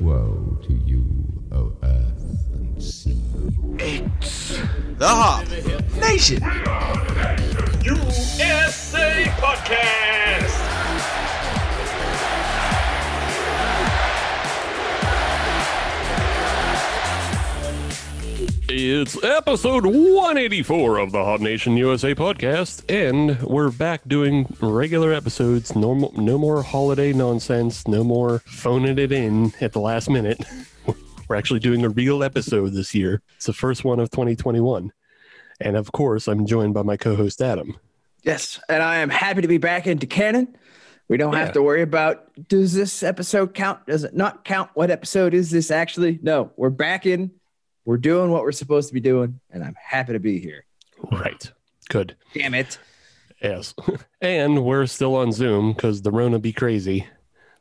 Woe to you, O earth and sea. It's the Hop Nation. USA Podcast. It's episode 184 of the Hot Nation USA podcast, and we're back doing regular episodes. Normal, no more holiday nonsense. No more phoning it in at the last minute. We're actually doing a real episode this year. It's the first one of 2021, and of course, I'm joined by my co-host Adam. Yes, and I am happy to be back into canon. We don't Yeah. have to worry about does this episode count? Does it not count? What episode is this actually? No, we're back in. We're doing what we're supposed to be doing, and I'm happy to be here. Right. Good. Damn it. Yes, and we're still on Zoom because the Rona be crazy.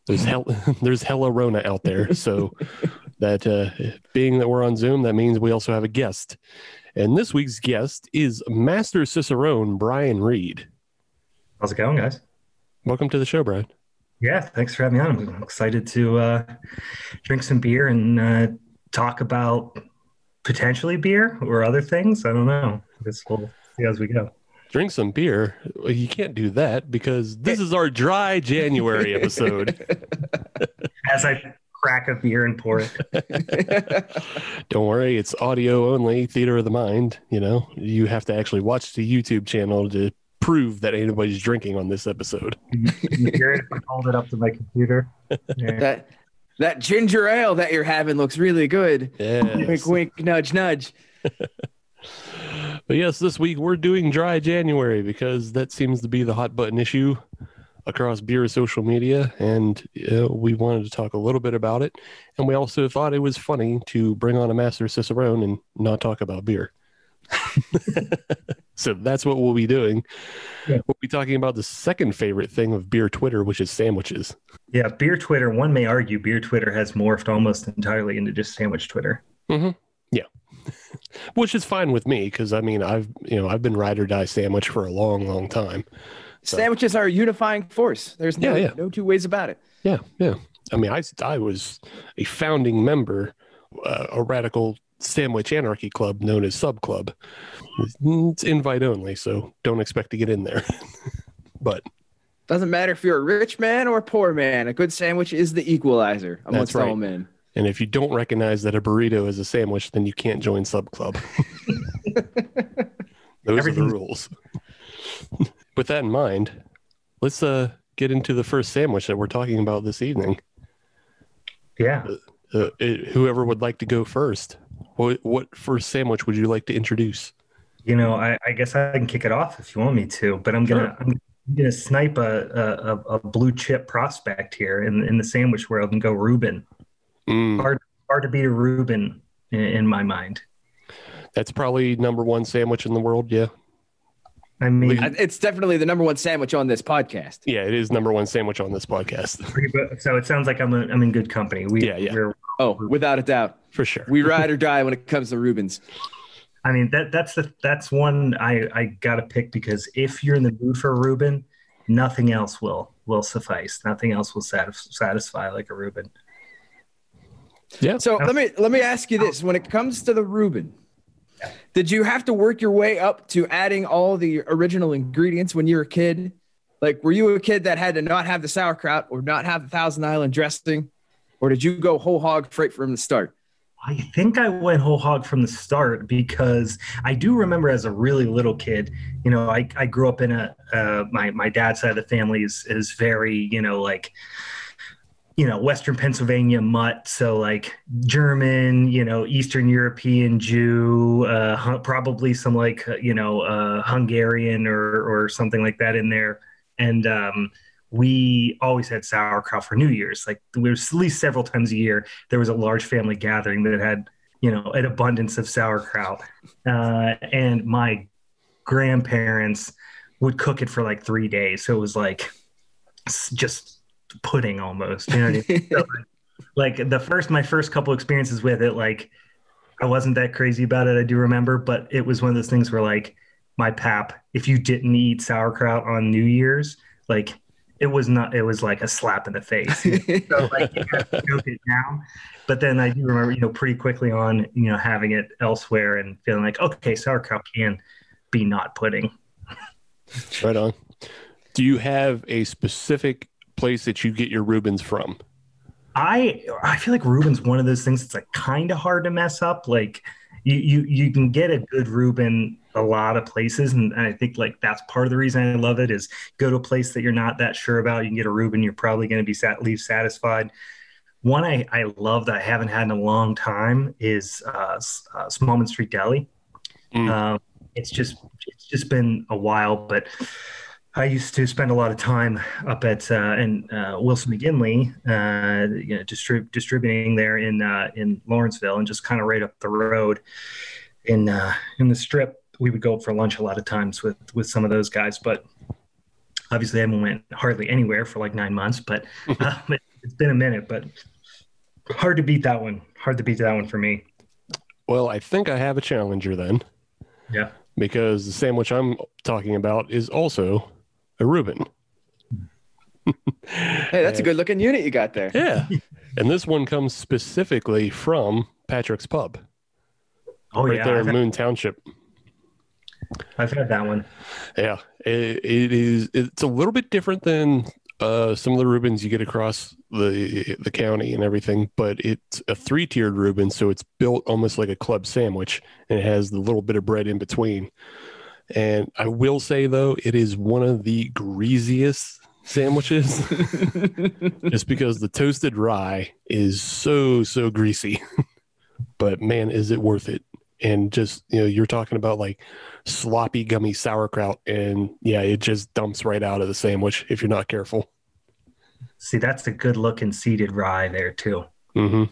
There's hell, there's hella Rona out there. So that uh, being that we're on Zoom, that means we also have a guest, and this week's guest is Master Cicerone Brian Reed. How's it going, guys? Welcome to the show, Brian. Yeah, thanks for having me on. I'm excited to uh, drink some beer and uh, talk about potentially beer or other things. I don't know. I guess we'll see as we go. Drink some beer. Well, You can't do that because this is our dry January episode. As I crack a beer and pour it. Don't worry, it's audio only, theater of the mind. You know, you have to actually watch the YouTube channel to prove that anybody's drinking on this episode. you you hear it if I hold it up to my computer. Yeah. That that ginger ale that you're having looks really good. Yes. Wink, wink, nudge, nudge. But yes, this week we're doing dry January because that seems to be the hot button issue across beer social media. And uh, we wanted to talk a little bit about it. And we also thought it was funny to bring on a Master Cicerone and not talk about beer. so that's what we'll be doing. Yeah. We'll be talking about the second favorite thing of beer Twitter, which is sandwiches. yeah, beer Twitter, one may argue beer Twitter has morphed almost entirely into just sandwich Twitter. Mm-hmm. Yeah, which is fine with me because I mean I've you know I've been ride or die sandwich for a long, long time. So- Sandwiches are a unifying force. There's no, Yeah, yeah. no two ways about it. Yeah, yeah. I mean I I was a founding member, uh, a radical sandwich anarchy club known as Sub Club. It's invite only, so don't expect to get in there. but Doesn't matter if you're a rich man or a poor man. A good sandwich is the equalizer amongst right. all men. and if you don't recognize that a burrito is a sandwich, then you can't join Sub Club. Those are the rules. With that in mind, let's uh get into the first sandwich that we're talking about this evening. Yeah. Uh, it, whoever would like to go first, what what first sandwich would you like to introduce? You know, I, I guess I can kick it off if you want me to, but I'm gonna I'm gonna snipe a, a, a- blue chip prospect here in in the sandwich world and go Reuben. Mm, Hard hard to beat a Reuben in, in my mind. that's probably number one sandwich in the world. Yeah, I mean, It's definitely the number one sandwich on this podcast. yeah, it is number one sandwich on this podcast so it sounds like I'm a, I'm in good company. We, Yeah, yeah. We're, Oh, without a doubt. for sure. We ride or die when it comes to Reubens. I mean that that's the that's one I I gotta pick because if you're in the mood for a Reuben, nothing else will will suffice. Nothing else will satis- satisfy like a Reuben. yeah, So let me let me ask you this: When it comes to the Reuben, did you have to work your way up to adding all the original ingredients when you were a kid? Like, were you a kid that had to not have the sauerkraut or not have the Thousand Island dressing, or did you go whole hog straight from the start? I think I went whole hog from the start because I do remember as a really little kid, you know, I, I grew up in a, uh, my, my dad's side of the family is, is very, you know, like, you know, Western Pennsylvania mutt. So like German, you know, Eastern European Jew, uh, probably some like, uh, you know, uh, Hungarian or, or something like that in there. And, um, we always had sauerkraut for New Year's. Like there was at least several times a year, there was a large family gathering that had, you know, an abundance of sauerkraut. Uh, and my grandparents would cook it for like three days. So it was like just pudding almost. You know what I mean? So, like the first, my first couple experiences with it, like I wasn't that crazy about it. I do remember, but it was one of those things where like my pap, if you didn't eat sauerkraut on New Year's, like it was not. It was like a slap in the face. so like you have to joke it down. But then I do remember, you know, pretty quickly on, you know, having it elsewhere and feeling like, okay, sauerkraut can be not pudding. Right on. Do you have a specific place that you get your Reubens from? I I feel like Reuben's one of those things that's like kind of hard to mess up. Like you you you can get a good Reuben a lot of places, and I think like that's part of the reason I love it is go to a place that you're not that sure about. You can get a Reuben, you're probably going to be sat leave satisfied. One I, I love that I haven't had in a long time is uh, uh, Smallman Street Deli. Mm. Uh, it's just it's just been a while, but I used to spend a lot of time up at uh, in uh, Wilson McGinley, uh, you know, distrib- distributing there in uh, in Lawrenceville, and just kind of right up the road in uh, in the strip. We would go up for lunch a lot of times with with some of those guys, but obviously I haven't went hardly anywhere for like nine months. But uh, it, it's been a minute, but hard to beat that one. Hard to beat that one for me. Well, I think I have a challenger then, Yeah. because the sandwich I'm talking about is also a Reuben. Hey, that's a good looking unit you got there. Yeah. and this one comes specifically from Patrick's Pub, Oh right yeah, there I've in had, Moon Township. I've had that one. Yeah, it, it is. It's a little bit different than uh, some of the Reubens you get across the the county and everything, but it's a three tiered Reuben, so it's built almost like a club sandwich, and it has the little bit of bread in between. And I will say though, it is one of the greasiest sandwiches, just because the toasted rye is so so greasy. but man, is it worth it? And just you know, you're talking about like sloppy gummy sauerkraut and yeah it just dumps right out of the sandwich if you're not careful See, that's a good looking seeded rye there too. hmm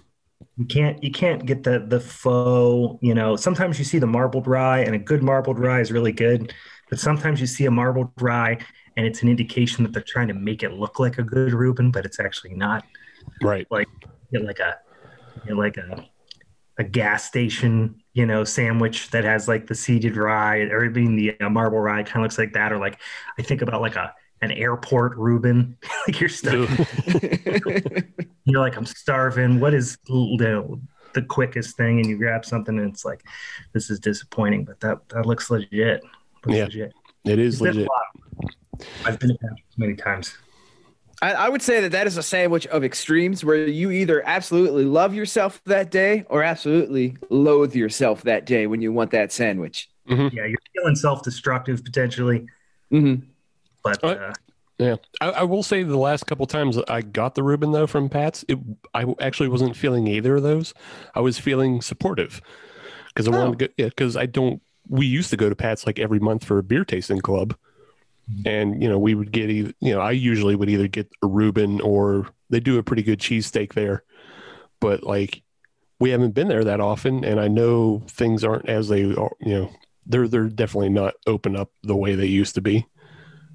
You can't you can't get the the faux, you know, sometimes you see the marbled rye and a good marbled rye is really good, but sometimes you see a marbled rye and it's an indication that they're trying to make it look like a good Reuben, but it's actually not. right You get like a you get like a a gas station, you know, sandwich that has like the seeded rye or even the uh, marble rye kind of looks like that. Or like I think about like a an airport Reuben, like you're stuck you're like, I'm starving. What is the, the quickest thing? And you grab something and it's like, this is disappointing, but that, that looks legit. Looks Yeah. legit. it is It's been a legit. I've been to Patrick's many times. I, I would say that that is a sandwich of extremes where you either absolutely love yourself that day or absolutely loathe yourself that day when you want that sandwich. Yeah, you're feeling self-destructive potentially, hmm but Alright. uh, yeah. I, I will say the last couple times i got the reuben though from pat's it, i actually wasn't feeling either of those. I was feeling supportive because i Oh. wanted to go yeah because i don't we used to go to pat's like every month for a beer tasting club. And you know we would get either you know i usually would either get a reuben or they do a pretty good cheesesteak there. But like we haven't been there that often and i know things aren't as they are you know they're they're definitely not open up the way they used to be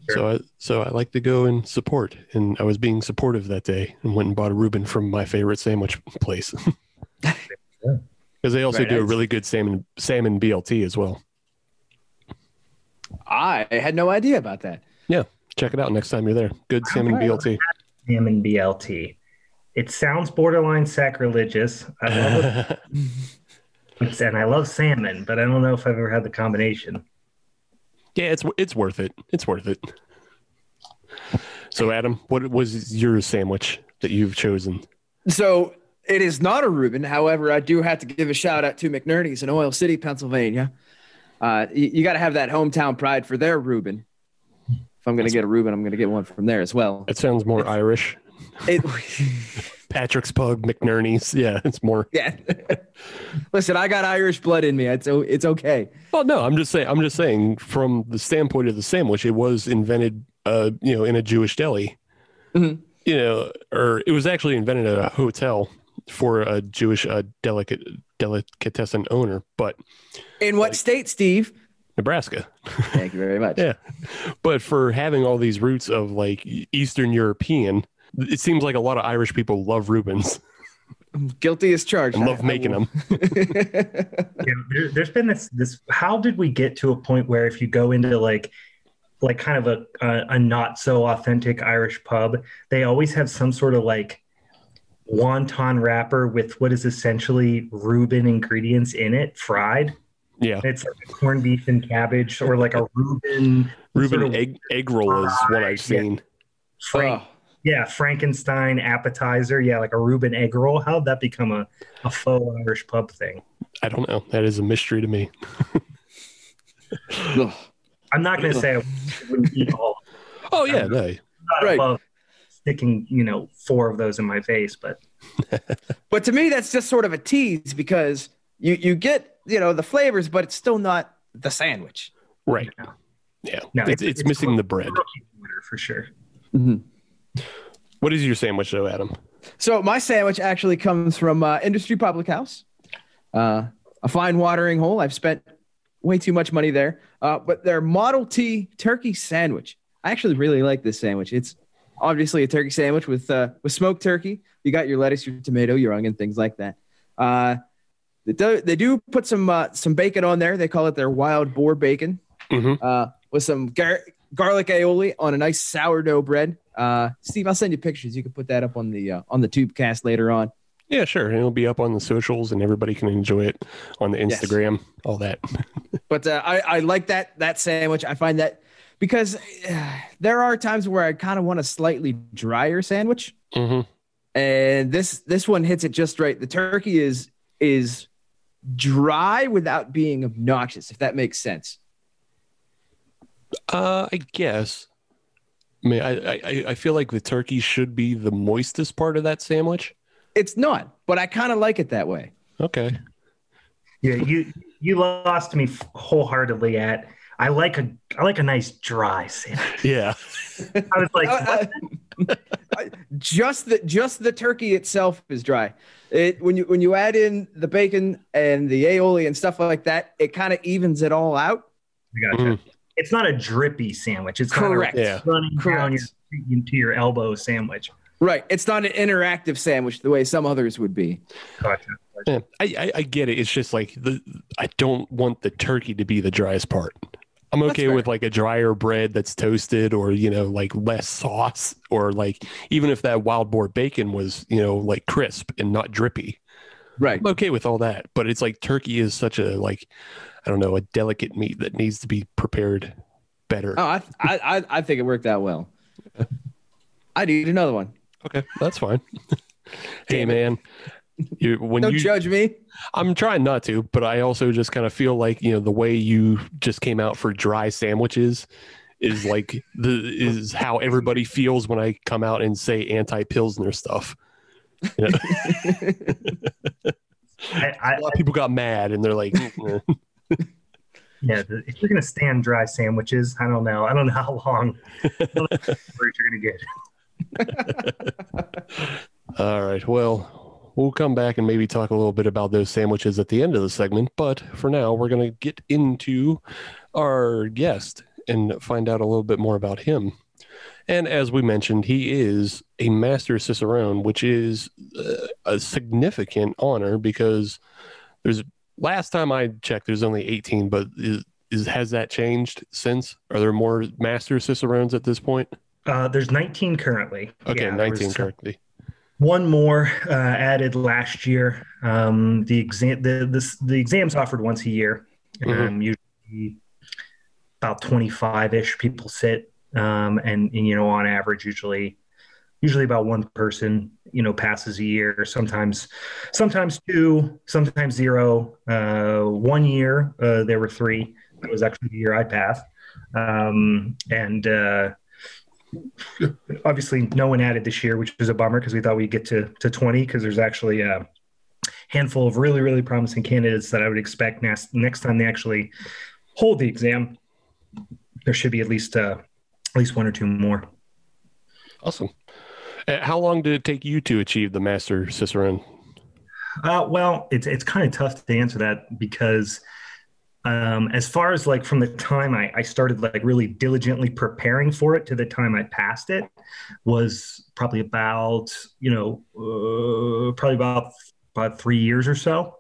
so I so I like to go and support, and I was being supportive that day and went and bought a Reuben from my favorite sandwich place because they also Very do a really good salmon salmon BLT as well. I had no idea about that. Yeah, check it out next time you're there. Good salmon BLT. salmon BLT. It sounds borderline sacrilegious. I love it, and I love salmon, but I don't know if I've ever had the combination. Yeah, it's it's worth it. It's worth it. So Adam, what was your sandwich that you've chosen? So it is not a Reuben. However, I do have to give a shout out to McNerney's in Oil City, Pennsylvania. Uh, you you got to have that hometown pride for their Reuben. If I'm going to get a Reuben, I'm going to get one from there as well. It sounds more Irish. It, Patrick's Pub, McNerney's. Yeah, it's more. yeah. Listen, I got Irish blood in me. It's it's okay. Well, no, I'm just saying. I'm just saying from the standpoint of the sandwich, it was invented, uh, you know, in a Jewish deli. Mhm. You know, or it was actually invented at a hotel for a Jewish uh, delicate delicatessen owner, but In what state, Steve? Nebraska. Thank you very much. Yeah, but for having all these roots of like Eastern European, it seems like a lot of Irish people love Reubens Guilty as charged. and I- love I making will- them. Yeah, there, there's been this this how did we get to a point where if you go into like like kind of a, a a not so authentic Irish pub, they always have some sort of like wonton wrapper with what is essentially Reuben ingredients in it, fried. Yeah. It's like corned beef and cabbage, or like a Reuben Reuben sort of egg egg roll is what I've Yeah. seen. Frank, Oh, yeah, Frankenstein appetizer. Yeah, like a Reuben egg roll. How'd that become a, a faux Irish pub thing? I don't know. That is a mystery to me. I'm not going to say I wouldn't eat all. Oh yeah, no. Not Right. above sticking, you know, four of those in my face, but But to me, that's just sort of a tease because you you get you know the flavors, but it's still not the sandwich. Right. No. Yeah. No, it's, it's- it's it's missing the bread. rookie order for sure. Mm-hmm. What is your sandwich though, Adam? So my sandwich actually comes from uh, Industry Public House, uh, a fine watering hole. I've spent way too much money there, uh, but their Model T turkey sandwich. I actually really like this sandwich. It's obviously a turkey sandwich with uh, with smoked turkey. You got your lettuce, your tomato, your onion, things like that. Uh, they do, they do put some uh, some bacon on there. They call it their wild boar bacon Mhm. uh, with some gar- garlic aioli on a nice sourdough bread. Uh, Steve, I'll send you pictures. You can put that up on the uh, on the tube cast later on. Yeah, sure. It'll be up on the socials and everybody can enjoy it on the Yes. Instagram, all that. But uh, I, I like that that sandwich. I find that because uh, there are times where I kind of want a slightly drier sandwich, hmm and this this one hits it just right. The turkey is is dry without being obnoxious, if that makes sense. Uh, I guess. I mean, I, I I feel like the turkey should be the moistest part of that sandwich. It's not, but I kind of like it that way. Okay. Yeah, you you lost me wholeheartedly at. I like a I like a nice dry sandwich. Yeah. I was like, just the just the turkey itself is dry. It when you when you add in the bacon and the aioli and stuff like that, it kind of evens it all out. I gotcha. Mhm. It's not a drippy sandwich. It's Correct. not a Yeah. running down your, Correct. into your elbow sandwich. Right. It's not an interactive sandwich the way some others would be. Gotcha. Yeah, I, I I get it. It's just like the I don't want the turkey to be the driest part. I'm okay with like a drier bread that's toasted or you know like less sauce or like even if that wild boar bacon was you know like crisp and not drippy. Right. I'm okay with all that, but it's like turkey is such a like I don't know a delicate meat that needs to be prepared better. Oh, I I I, I think it worked out well. I'd eat another one. Okay, that's fine. hey man, you when Don't you judge me. I'm trying not to, but I also just kind of feel like you know the way you just came out for dry sandwiches is like the is how everybody feels when I come out and say anti pilsner stuff. You know, I, I, a lot of people got mad and they're like, "Mm, eh." Yeah, if you're gonna stand dry sandwiches, I don't know. I don't know how long you're gonna get. All right. Well, we'll come back and maybe talk a little bit about those sandwiches at the end of the segment. But for now, we're to get into our guest and find out a little bit more about him. And as we mentioned, he is a master cicerone, which is uh, a significant honor because there's last time I checked, there's only 18, but is, is has that changed since? Are there more master cicerones at this point? Uh, there's 19 currently. Okay, Yeah, 19 currently. One more uh, added last year. Um, the exam the this, the exams offered once a year. Mhm. Um, usually about 25 ish people sit, um, and, and you know on average usually usually about one person you know passes a year. Sometimes sometimes two, sometimes zero. Uh, one year uh, there were three. That was actually the year I passed, um, and. Uh, obviously no one added this year, which was a bummer because we thought we'd get to, to 20 because there's actually a handful of really, really promising candidates that I would expect next, next time they actually hold the exam. There should be at least uh, at least one or two more. Awesome. Uh, How long did it take you to achieve the master cicerone? Uh, well, it's it's kind of tough to answer that because um, as far as like from the time I, I started like really diligently preparing for it to the time I passed it was probably about you know uh, probably about about three years or so.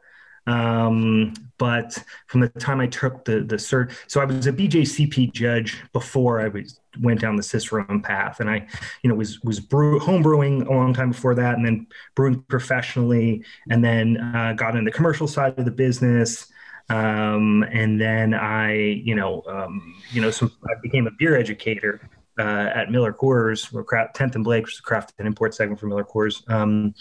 Um, but from the time I took the the cert, so I was a BJCP judge before I was went down the Cicerone path, and I, you know, was was brew, home brewing a long time before that, and then brewing professionally, and then uh, got in the commercial side of the business. Um, and then I, you know, um, you know, so I became a beer educator uh, at Miller Coors, or 10th and Blake, which is a craft and import segment for Miller Coors, um,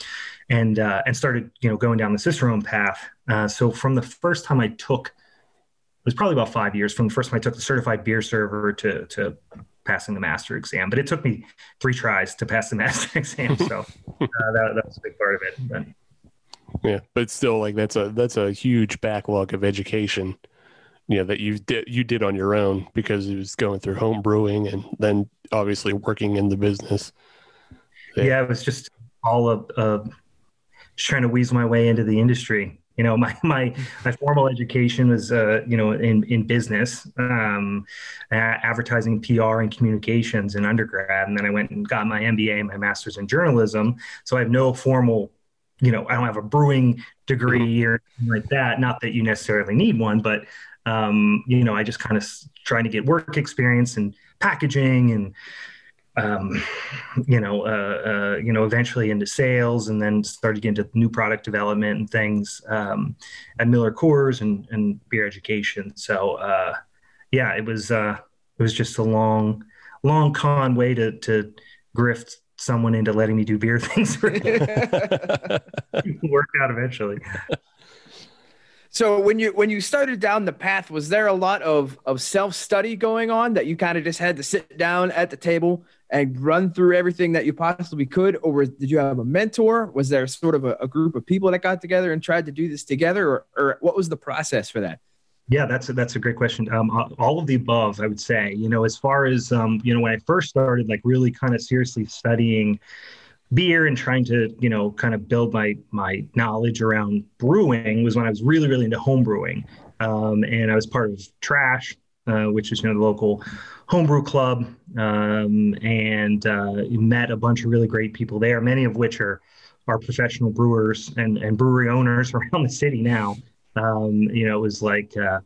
and uh, and started you know going down the Cicerone path. Uh, so from the first time I took, it was probably about five years from the first time I took the certified beer server to to passing the master exam. But it took me three tries to pass the master exam, so uh, that, that was a big part of it. But, yeah, but still, like that's a that's a huge backlog of education you know that you did you did on your own because it was going through home brewing and then obviously working in the business. Yeah, yeah it was just all of uh, just trying to weasel my way into the industry. You know my my my formal education was uh, you know in in business um, advertising pr and communications in undergrad. And then i went and got my mba and my master's in journalism. So i have no formal you know i don't have a brewing degree mm-hmm. or like that. Not that you necessarily need one but um, you know, I just kind of trying to get work experience and packaging and, um, you know, uh, uh, you know, eventually into sales and then started getting into new product development and things um, at Miller Coors and, and beer education. So, uh, yeah, it was, uh, it was just a long, long con way to, to grift someone into letting me do beer things. For work out eventually. So when you when you started down the path, was there a lot of of self study going on that you kind of just had to sit down at the table and run through everything that you possibly could, or did you have a mentor? Was there sort of a, a group of people that got together and tried to do this together, or, or what was the process for that? Yeah, that's a, that's a great question. Um, all of the above, I would say. You know, as far as um, you know, when I first started, like really kind of seriously studying beer and trying to you know kind of build my my knowledge around brewing was when I was really really into home brewing, um, and I was part of Trash, uh, which is you know the local homebrew club, um, and uh, met a bunch of really great people there, many of which are are professional brewers and and brewery owners around the city now. Um, you know, it was like. Uh,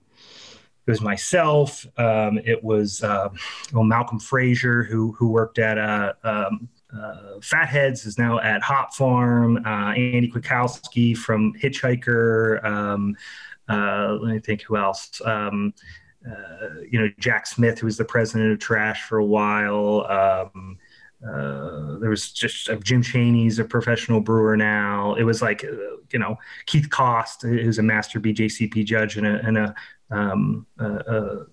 it was myself. Um, it was uh, well, Malcolm Frazier, who who worked at a, um, uh, Fatheads is now at Hop Farm. Uh, Andy Kwiatkowski from Hitchhiker. Um, uh, let me think who else. Um, uh, you know, Jack Smith, who was the president of Trash for a while. Um, uh, there was just uh, Jim Cheney's a professional brewer now. It was like, you know, Keith Cost who's a master BJCP judge and a, and a um, a,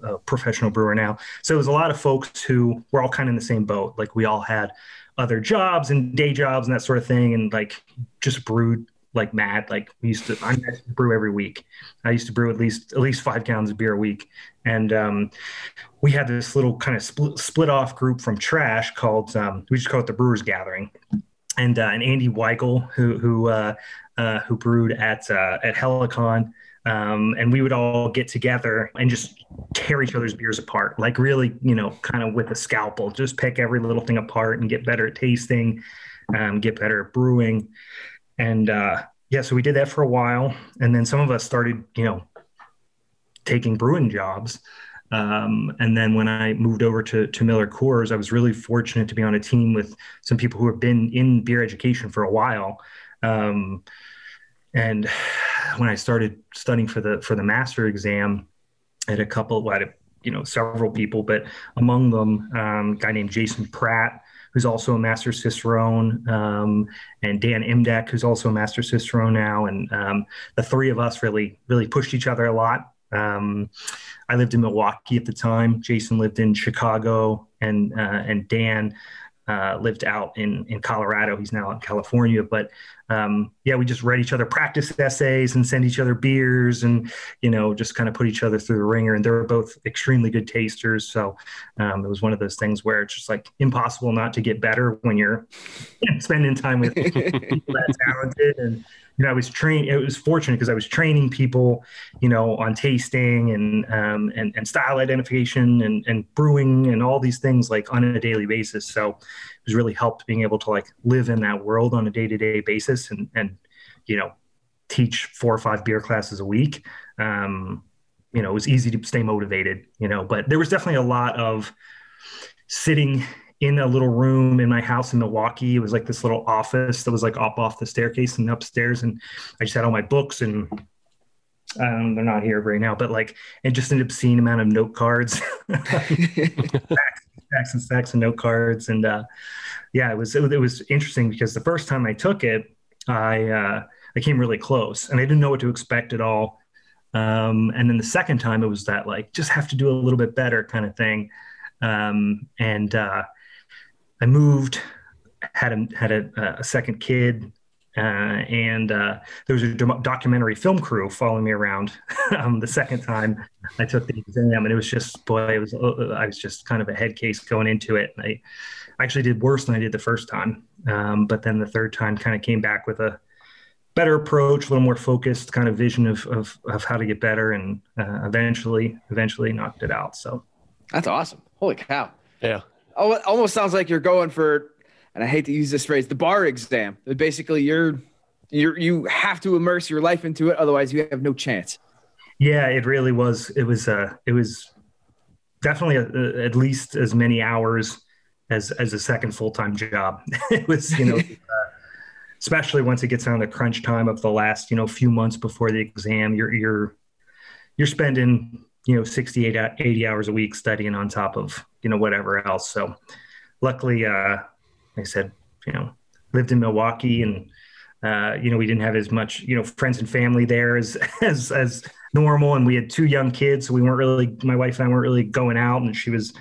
a, professional brewer now. So it was a lot of folks who were all kind of in the same boat. Like we all had other jobs and day jobs and that sort of thing, and like just brewed like mad. Like we used to, I used to brew every week. I used to brew at least at least five gallons of beer a week, and um, we had this little kind of split, split off group from Trash called um, we just call it the Brewers Gathering, and uh, and Andy Weigel who who uh, uh, who brewed at uh, at Helicon um, and we would all get together and just tear each other's beers apart, like really, you know, kind of with a scalpel, just pick every little thing apart and get better at tasting, um, get better at brewing. And uh, yeah, so we did that for a while. And then some of us started, you know, taking brewing jobs. Um, and then when I moved over to, to Miller Coors, I was really fortunate to be on a team with some people who have been in beer education for a while. Um, and when I started studying for the for the master exam, I had a couple, well, I had, you know, several people, but among them, um, a guy named Jason Pratt, who's also a master cicerone, um, and Dan Imdieke, who's also a master cicerone now, and um, the three of us really really pushed each other a lot. Um, I lived in Milwaukee at the time. Jason lived in Chicago, and uh, and Dan uh, lived out in in Colorado. He's now in California, but um, yeah, we just read each other practice essays and send each other beers, and you know, just kind of put each other through the ringer. And they're both extremely good tasters, so um, it was one of those things where it's just like impossible not to get better when you're spending time with people that talented and you know, I was trained. It was fortunate because I was training people, you know, on tasting and um, and and style identification and and brewing and all these things like on a daily basis. So it was really helped being able to like live in that world on a day to day basis and and you know teach four or five beer classes a week. Um, you know, it was easy to stay motivated, you know, but there was definitely a lot of sitting in a little room in my house in Milwaukee. It was like this little office that was like up off the staircase and upstairs. And I just had all my books and um, they're not here right now, but like, and just an obscene amount of note cards, stacks and stacks of note cards. And uh, yeah, it was, it, it was interesting because the first time I took it, I, uh, I came really close and I didn't know what to expect at all. Um, and then the second time it was that like, just have to do a little bit better kind of thing. Um, and uh, I moved, had a, had a, a second kid, uh, and uh, there was a documentary film crew following me around um, the second time I took the exam, and it was just boy, it was uh, I was just kind of a head case going into it. And I actually did worse than I did the first time, um, but then the third time kind of came back with a better approach, a little more focused kind of vision of of, of how to get better, and uh, eventually eventually knocked it out. So that's awesome! Holy cow! Yeah. Oh, almost sounds like you're going for and I hate to use this phrase, the bar exam. Basically, you're you you have to immerse your life into it, otherwise you have no chance. Yeah, it really was. It was uh, it was definitely a, a, at least as many hours as as a second full time job. it was you know. uh, especially once it gets down to crunch time of the last you know few months before the exam you're you're you're spending you know 68 80 hours a week studying on top of you know whatever else so luckily uh like I said, you know, lived in Milwaukee and uh, you know, we didn't have as much, you know, friends and family there as as as normal, and we had two young kids, so we weren't really. My wife and I weren't really going out, and she was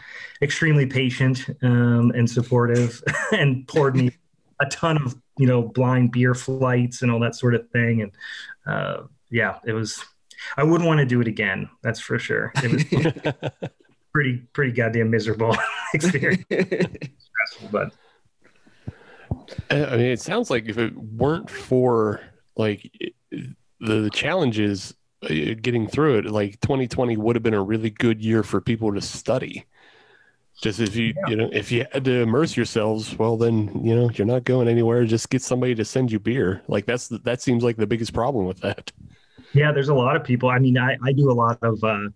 extremely patient um, and supportive, and poured me a ton of you know blind beer flights and all that sort of thing, and uh, yeah, it was. I wouldn't want to do it again. That's for sure. It was pretty pretty goddamn miserable experience, stressful, but I mean, it sounds like if it weren't for like the, challenges uh, getting through it, like 2020 would have been a really good year for people to study. Just if you yeah. you know if you had to immerse yourselves, well then you know you're not going anywhere. Just get somebody to send you beer. Like that's that seems like the biggest problem with that. Yeah, there's a lot of people. I mean, I, I do a lot of uh,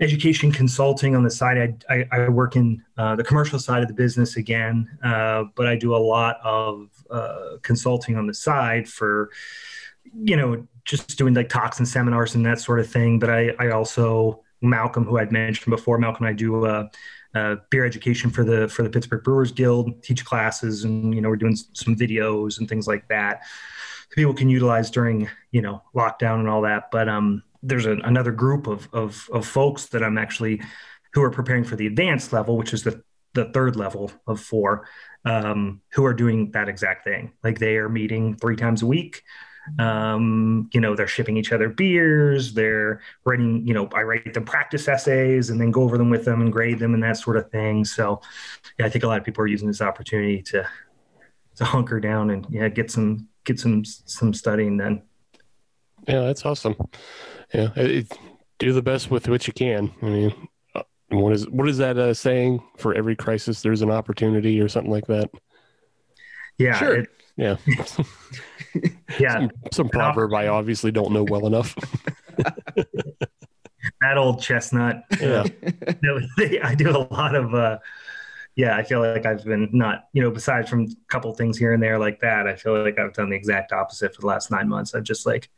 education consulting on the side. I, I, I work in uh, the commercial side of the business again, uh, but I do a lot of uh, consulting on the side for, you know, just doing like talks and seminars and that sort of thing. But I, I also Malcolm, who I'd mentioned before, Malcolm and I do uh, uh, beer education for the for the Pittsburgh Brewers Guild, teach classes, and you know we're doing some videos and things like that. People can utilize during you know lockdown and all that, but um, there's a, another group of, of, of folks that I'm actually who are preparing for the advanced level, which is the the third level of four, um, who are doing that exact thing. Like they are meeting three times a week. Um, you know, they're shipping each other beers. They're writing. You know, I write them practice essays and then go over them with them and grade them and that sort of thing. So, yeah, I think a lot of people are using this opportunity to to hunker down and yeah, get some get some some studying then. Yeah, that's awesome. Yeah, it, do the best with what you can. I mean, uh, what is what is that uh, saying? For every crisis, there's an opportunity, or something like that. Yeah, sure. It, yeah, yeah. Some, some proverb I obviously don't know well enough. that old chestnut. Yeah, I do a lot of. uh yeah, I feel like I've been not, you know, besides from a couple things here and there like that, I feel like I've done the exact opposite for the last nine months. I've just like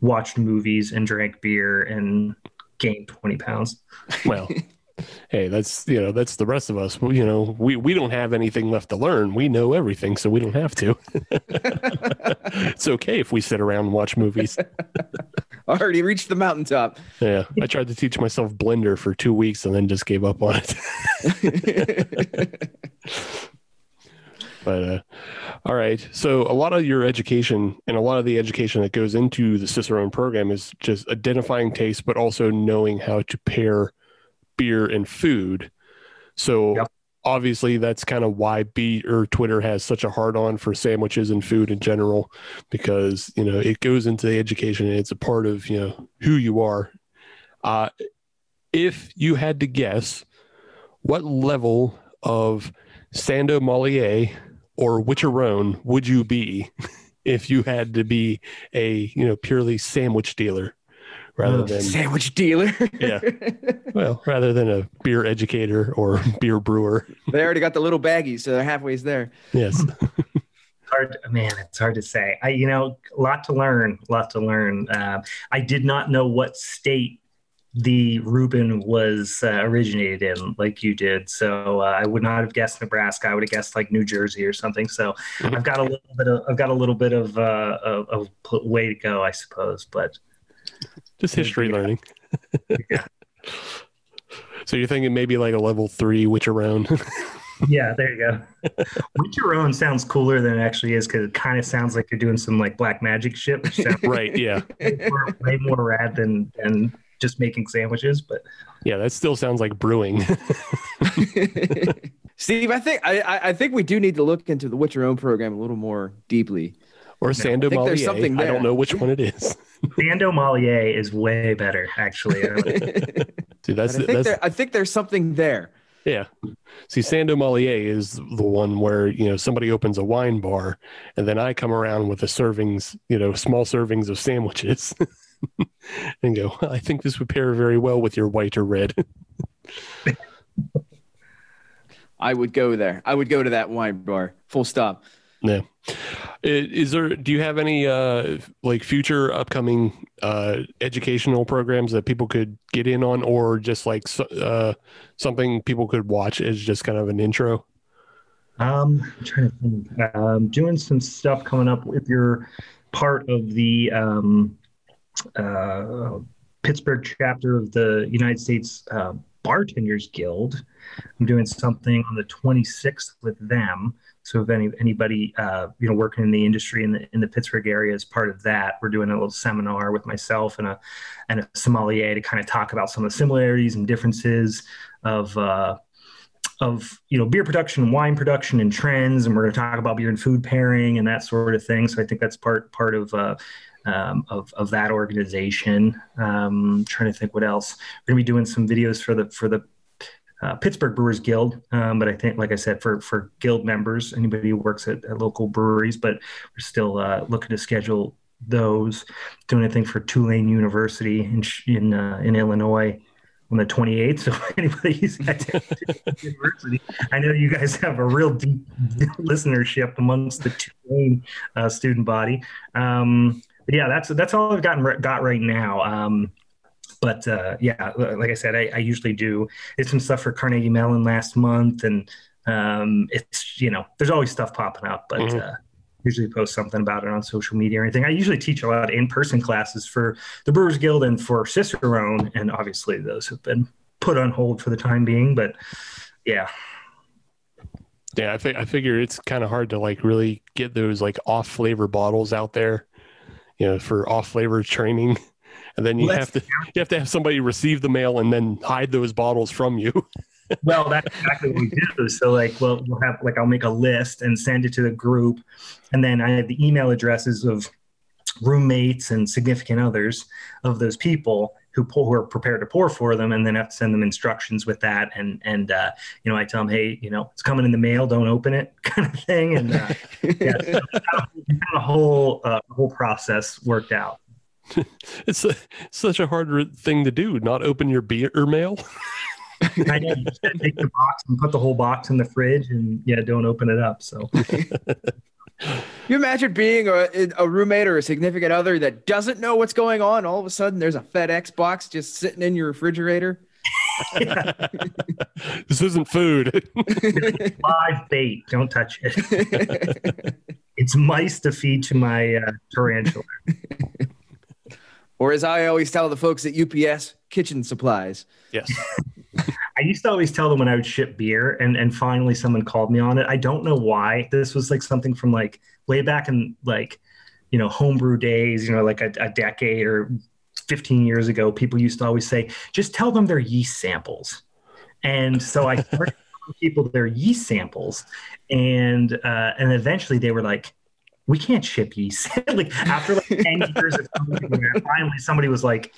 watched movies and drank beer and gained 20 pounds. Well, hey, that's, you know, that's the rest of us. You know, we, we don't have anything left to learn. We know everything, so we don't have to. it's okay if we sit around and watch movies. I already reached the mountaintop. Yeah. I tried to teach myself Blender for two weeks and then just gave up on it. But uh, all right, so a lot of your education and a lot of the education that goes into the Cicerone program is just identifying taste, but also knowing how to pair beer and food. So yep. obviously, that's kind of why B or Twitter has such a hard on for sandwiches and food in general, because you know it goes into the education and it's a part of you know who you are. Uh, if you had to guess, what level of Sando Mollier or Witcherone would you be if you had to be a you know purely sandwich dealer rather Ugh. than Sandwich dealer. Yeah. well rather than a beer educator or beer brewer. they already got the little baggies, so they're halfway there. Yes. hard man it's hard to say i you know a lot to learn a lot to learn uh, i did not know what state the Reuben was uh, originated in, like you did. So uh, I would not have guessed Nebraska. I would have guessed like New Jersey or something. So. I've got a little bit of I've got a little bit of uh, of, of way to go, I suppose. But Just history Yeah. learning. Yeah. So you're thinking maybe like a level three witch around. yeah, there you go. Witch your own sounds cooler than it actually is because it kind of sounds like you're doing some like black magic shit, right. Yeah. way more, way more rad than than just making sandwiches. But Yeah. That still sounds like brewing. Steve, I think I, I I think we do need to look into the Witch Your Own program a little more deeply. Or Sando think Malier. something I don't know which one it is. Sando Malier is way better, actually. Dude, that's I think that's there, I think there's something there. Yeah. See, Sando Malier is the one where, you know, somebody opens a wine bar and then I come around with the servings, you know, small servings of sandwiches and go, I think this would pair very well with your white or red. I would go there. I would go to that wine bar. Full stop. Yeah. Is there, do you have any, uh, like future upcoming, uh, educational programs that people could get in on or just like, uh, something people could watch as just kind of an intro? Um, I'm trying to think. Um, doing some stuff coming up. If you're part of the um, uh, Pittsburgh chapter of the United States uh, Bartenders Guild, I'm doing something on the 26th with them. So if any anybody uh, you know working in the industry in the in the Pittsburgh area is part of that, we're doing a little seminar with myself and a and a sommelier to kind of talk about some of the similarities and differences of uh, of you know beer production and wine production and trends. And we're going to talk about beer and food pairing and that sort of thing. So i think that's part part of uh, um, of, of that organization. Um, trying to think what else. We're going to be doing some videos for the for the uh, Pittsburgh Brewers Guild, um, but I think, like I said, for for guild members, anybody who works at, at local breweries, but we're still uh, looking to schedule those. Doing a thing for Tulane University in in uh, in Illinois on the 28th. So if anybody's at University, I know you guys have a real deep listenership amongst the Tulane uh, student body. Um, but yeah, that's that's all I've gotten got right now. Um, but uh, yeah, like I said, I, I usually do did some stuff for Carnegie Mellon last month, and um, it's you know there's always stuff popping up, but. Mhm. Uh, usually post something about it on social media or anything. I usually teach a lot of in-person classes for the Brewers Guild and for Cicerone, and obviously those have been put on hold for the time being. But yeah, Yeah, I, fi- I figure it's kind of hard to like really get those like off flavor bottles out there, you know, for off flavor training. And then you have to you have to have somebody receive the mail and then hide those bottles from you. well, that's exactly what we do. So like, well, we'll have like I'll make a list and send it to the group, and then I have the email addresses of roommates and significant others of those people who pour, who are prepared to pour for them, and then have to send them instructions with that. And and uh, you know, I tell them, hey, you know, it's coming in the mail, don't open it, kind of thing. And uh, yeah, so a whole uh, whole process worked out. It's a, such a hard thing to do, not open your beer mail. I know you just take the box and put the whole box in the fridge, and yeah, don't open it up. So. You imagine being a, a roommate or a significant other that doesn't know what's going on. All of a sudden, there's a FedEx box just sitting in your refrigerator. this isn't food. live bait. Don't touch it. it's mice to feed to my uh, tarantula. Or as I always tell the folks at UPS, kitchen supplies. yes. I used to always tell them when I would ship beer, and and finally someone called me on it. I don't know why. This was like something from like way back in like you know homebrew days. You know, like a, a decade or 15 years ago. People used to always say, just tell them they're yeast samples. And so I started telling people their yeast samples, and uh, and eventually they were like, we can't ship yeast. like after like 10 years of finally somebody was like,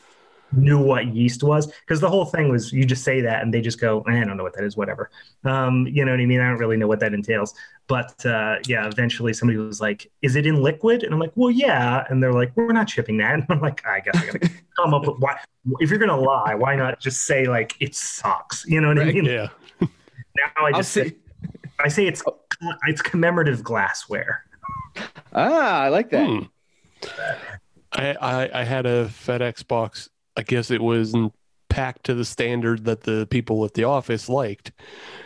knew what yeast was. Because the whole thing was you just say that and they just go eh, i don't know what that is whatever. Um, you know what i mean? I don't really know what that entails. But uh, yeah eventually somebody was like is it in liquid? And i'm like well yeah. And they're like we're not shipping that. And i'm like i guess i gotta come up with why if you're gonna lie why not just say like it sucks? You know what i mean? Yeah. now i just say, i say it's it's commemorative glassware Ah, I like that. Hmm. I, I I had a FedEx box. I guess it was packed to the standard that the people at the office liked.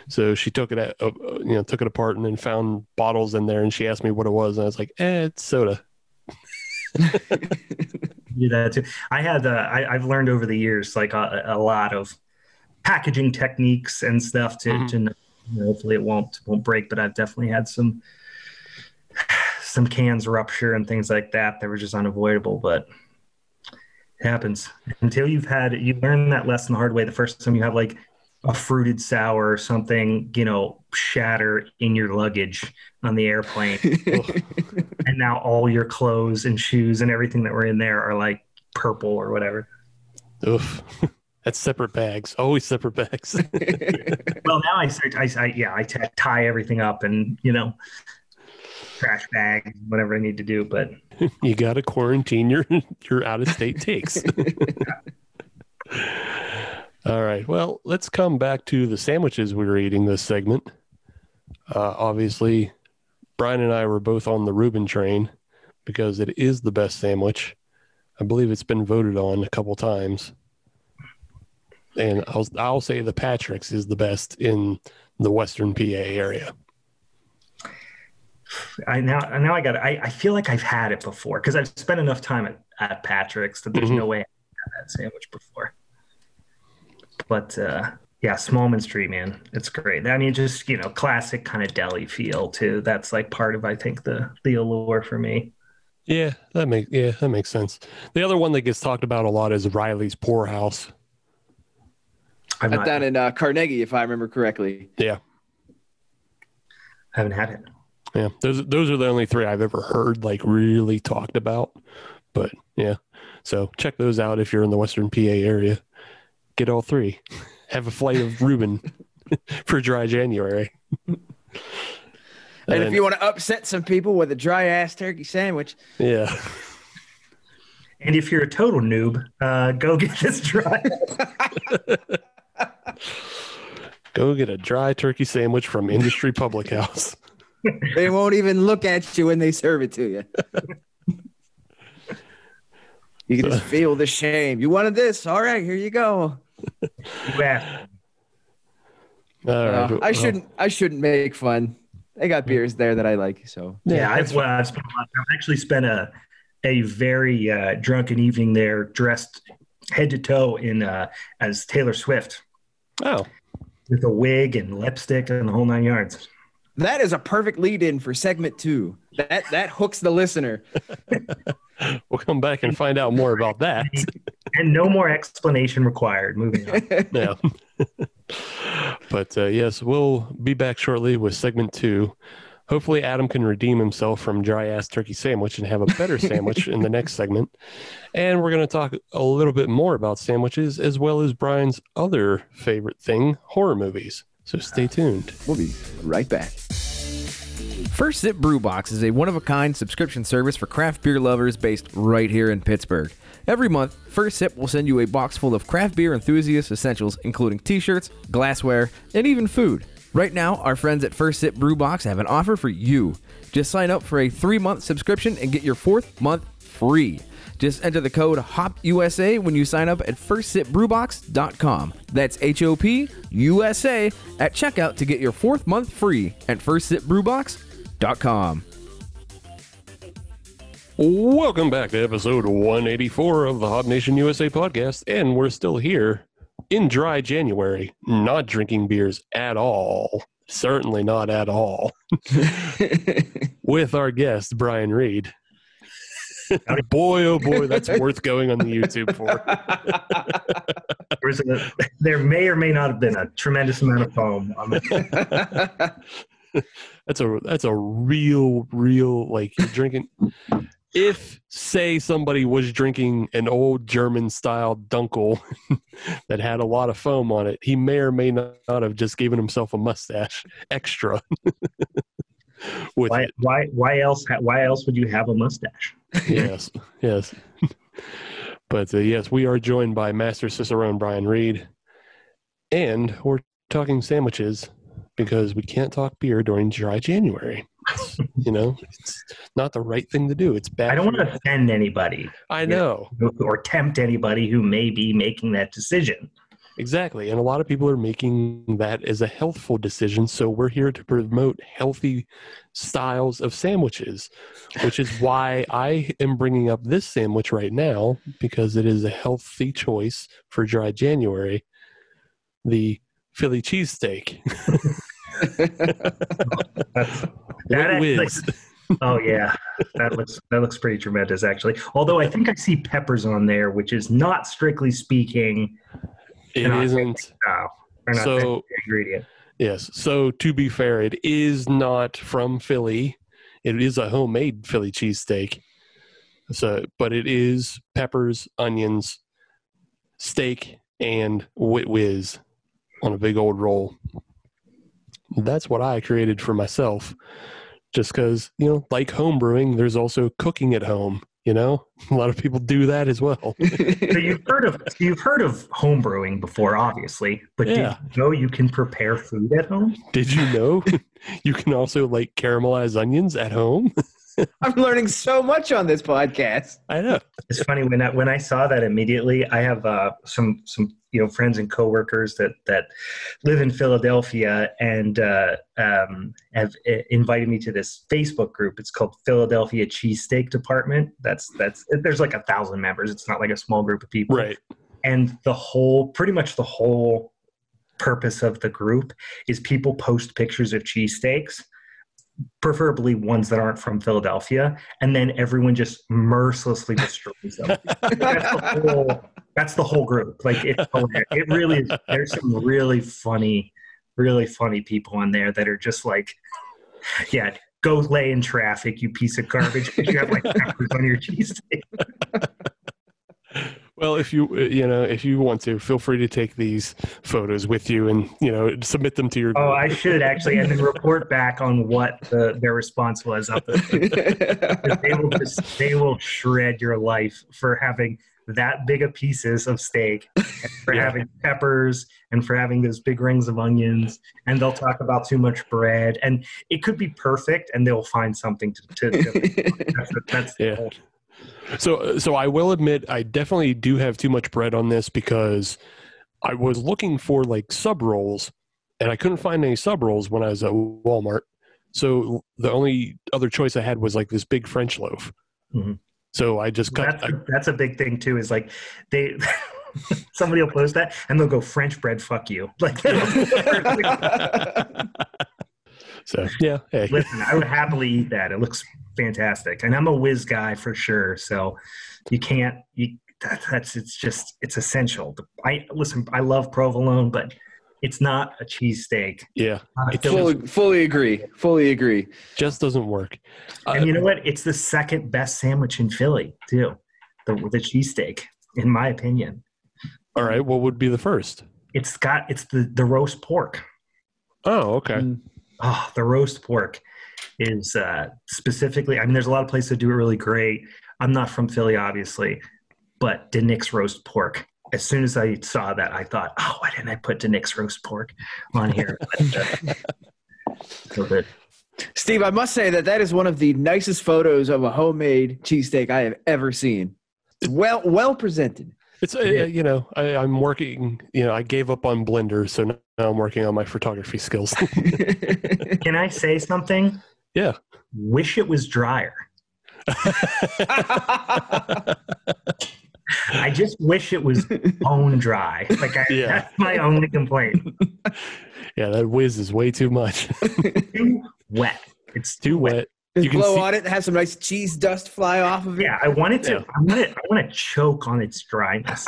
So she took it at, uh, uh, you know, took it apart and then found bottles in there. And she asked me what it was, and I was like, "Eh, it's soda." do that too. I had uh, I, I've learned over the years like a, a lot of packaging techniques and stuff to, Mhm. to you know, hopefully it won't won't break. But I've definitely had some some cans rupture and things like that that were just unavoidable. But it happens until you've had you learn that lesson the hard way. The first time you have like a fruited sour or something, you know, shatter in your luggage on the airplane and now all your clothes and shoes and everything that were in there are like purple or whatever. Oof. That's separate bags. Always separate bags. Well, now I start, I, I yeah, I t- tie everything up and you know, trash bag, whatever I need to do. But you got to quarantine your your out of state takes. All right. Well, let's come back to the sandwiches we were eating this segment. Uh, obviously, Brian and I were both on the Reuben train because it is the best sandwich. I believe it's been voted on a couple times. And I'll, I'll say the Patrick's is the best in the Western PA area. I now now I got I, I feel like I've had it before because I've spent enough time at, at Patrick's that there's Mhm. no way I've had that sandwich before. But uh yeah, Smallman Street, man, it's great. I mean, just you know, classic kind of deli feel too. That's like part of I think the the allure for me. Yeah, that makes yeah, that makes sense. The other one that gets talked about a lot is Riley's Pour House. I'm not, down in uh, Carnegie, if I remember correctly. Yeah. I haven't had it. Yeah, those those are the only three I've ever heard like really talked about. But yeah, so check those out if you're in the Western PA area. Get all three. Have a flight of Reuben for dry January. And, if you want to upset some people with a dry ass turkey sandwich, yeah, And if you're a total noob, uh, go get this dry. go get a dry turkey sandwich from Industry Public House. They won't even look at you when they serve it to you. You can just feel the shame. You wanted this. All right, here you go. yeah. asked. Uh, I shouldn't. I shouldn't make fun. They got beers there that I like. So Yeah, that's I've, well, I've, spent a lot, I've actually spent a a very uh, drunken evening there, dressed head to toe in uh, as Taylor Swift Oh, with a wig and lipstick and the whole nine yards. That is a perfect lead-in for segment two. That that hooks the listener. we'll come back and find out more about that. And no more explanation required. Moving on. yeah. but uh, yes, we'll be back shortly with segment two. Hopefully, Adam can redeem himself from dry ass turkey sandwich and have a better sandwich in the next segment. And we're going to talk a little bit more about sandwiches as well as Brian's other favorite thing horror movies. So stay tuned. We'll be right back. First Sip Brew Box is a one of a kind subscription service for craft beer lovers based right here in Pittsburgh. Every month, First Sip will send you a box full of craft beer enthusiast essentials, including t shirts, glassware, and even food. Right now, our friends at First Sip Brew Box have an offer for you. Just sign up for a three month subscription and get your fourth month free. Just enter the code HOPUSA when you sign up at firstsipbrewbox.com. That's H O P U S A at checkout to get your fourth month free at firstsipbrewbox.com. Welcome back to episode 184 of the Hop Nation USA podcast. And we're still here in dry January, not drinking beers at all. Certainly not at all. With our guest, Brian Reed. Boy, oh boy, that's worth going on the YouTube for. There, a, there may or may not have been a tremendous amount of foam. On the, That's a that's a real real like you're drinking if say somebody was drinking an old German style Dunkel that had a lot of foam on it, he may or may not have just given himself a mustache extra. With Why, why, why else? Why else would you have a mustache? Yes, yes. but uh, yes, we are joined by Master Cicerone Brian Reed, and we're talking sandwiches because we can't talk beer during dry January. You know, it's not the right thing to do. It's bad. I don't want to offend anybody I know. or tempt anybody who may be making that decision. Exactly. And a lot of people are making that as a healthful decision. So we're here to promote healthy styles of sandwiches, which is why I am bringing up this sandwich right now because it is a healthy choice for dry January the Philly cheesesteak. That actually- oh yeah, that looks that looks pretty tremendous actually. Although I think I see peppers on there, which is not strictly speaking, It isn't. So- ingredient. Yes. So to be fair, it is not from Philly. It is a homemade Philly cheesesteak. So, but it is peppers, onions, steak, and wit whiz on a big old roll. That's what I created for myself. Just because, you know, like home brewing, there's also cooking at home. You know, a lot of people do that as well. So you've heard of you've heard of home brewing before, obviously, but Yeah. did you know you can prepare food at home? Did you know you can also like caramelize onions at home? I'm learning so much on this podcast. I know. It's funny when I, when I saw that immediately. I have uh, some some you know friends and coworkers that that live in Philadelphia and uh, um, have uh, invited me to this Facebook group. It's called Philadelphia Cheesesteak Department. That's that's there's like a thousand members. It's not like a small group of people. Right. And the whole, pretty much the whole purpose of the group is people post pictures of cheesesteaks preferably ones that aren't from Philadelphia, and then everyone just mercilessly destroys them. that's, the whole, that's the whole group. Like it's it really is. There's some really funny, really funny people in there that are just like, yeah, go lay in traffic, you piece of garbage, because you have like peppers on your cheesesteak. Well, if you uh, you know if you want to, feel free to take these photos with you and you know submit them to your. Oh, I should actually, and then report back on what the, their response was. Up they will just, they will shred your life for having that big of pieces of steak, and for Yeah. having peppers, and for having those big rings of onions. And they'll talk about too much bread, and it could be perfect, and they'll find something to. to, to that's the, that's the Yeah. Whole- So so I will admit I definitely do have too much bread on this because I was looking for like sub rolls and I couldn't find any sub rolls when I was at Walmart. So the only other choice I had was like this big French loaf. Mhm. So I just cut. That's, that's a big thing too. Is like they. Somebody will post that and they'll go French bread. Fuck you! Like, so yeah, hey, Listen, I would happily eat that. It looks fantastic, and I'm a whiz guy for sure. So you can't. You that, that's it's just it's essential. I listen. I love provolone, but it's not a cheesesteak. yeah, Not a It Philly- fully, fully agree. Fully agree. just doesn't work. Uh, and you know what? It's the second best sandwich in Philly too. The the cheesesteak, in my opinion. all right, what would be the first? It's got it's the the roast pork. Oh, okay. Oh, the roast pork is uh, specifically. I mean, there's a lot of places that do it really great. I'm not from Philly, obviously, but DiNic's roast pork. As soon as I saw that, I thought, oh, why didn't I put DiNic's roast pork on here? But, uh, so good. Steve, I must say that that is one of the nicest photos of a homemade cheesesteak I have ever seen. Well, well presented. It's uh, you know I, I'm working. You know I gave up on Blender, so now I'm working on my photography skills. Can I say something? yeah. Wish it was drier. I just wish it was bone dry. Like I, Yeah. that's my only complaint. Yeah, that whiz is way too much. Too wet. It's too wet. Just You can blow see- on it, have some nice cheese dust fly off of it. Yeah, I want it to. Yeah. I want it. I want to choke on its dryness.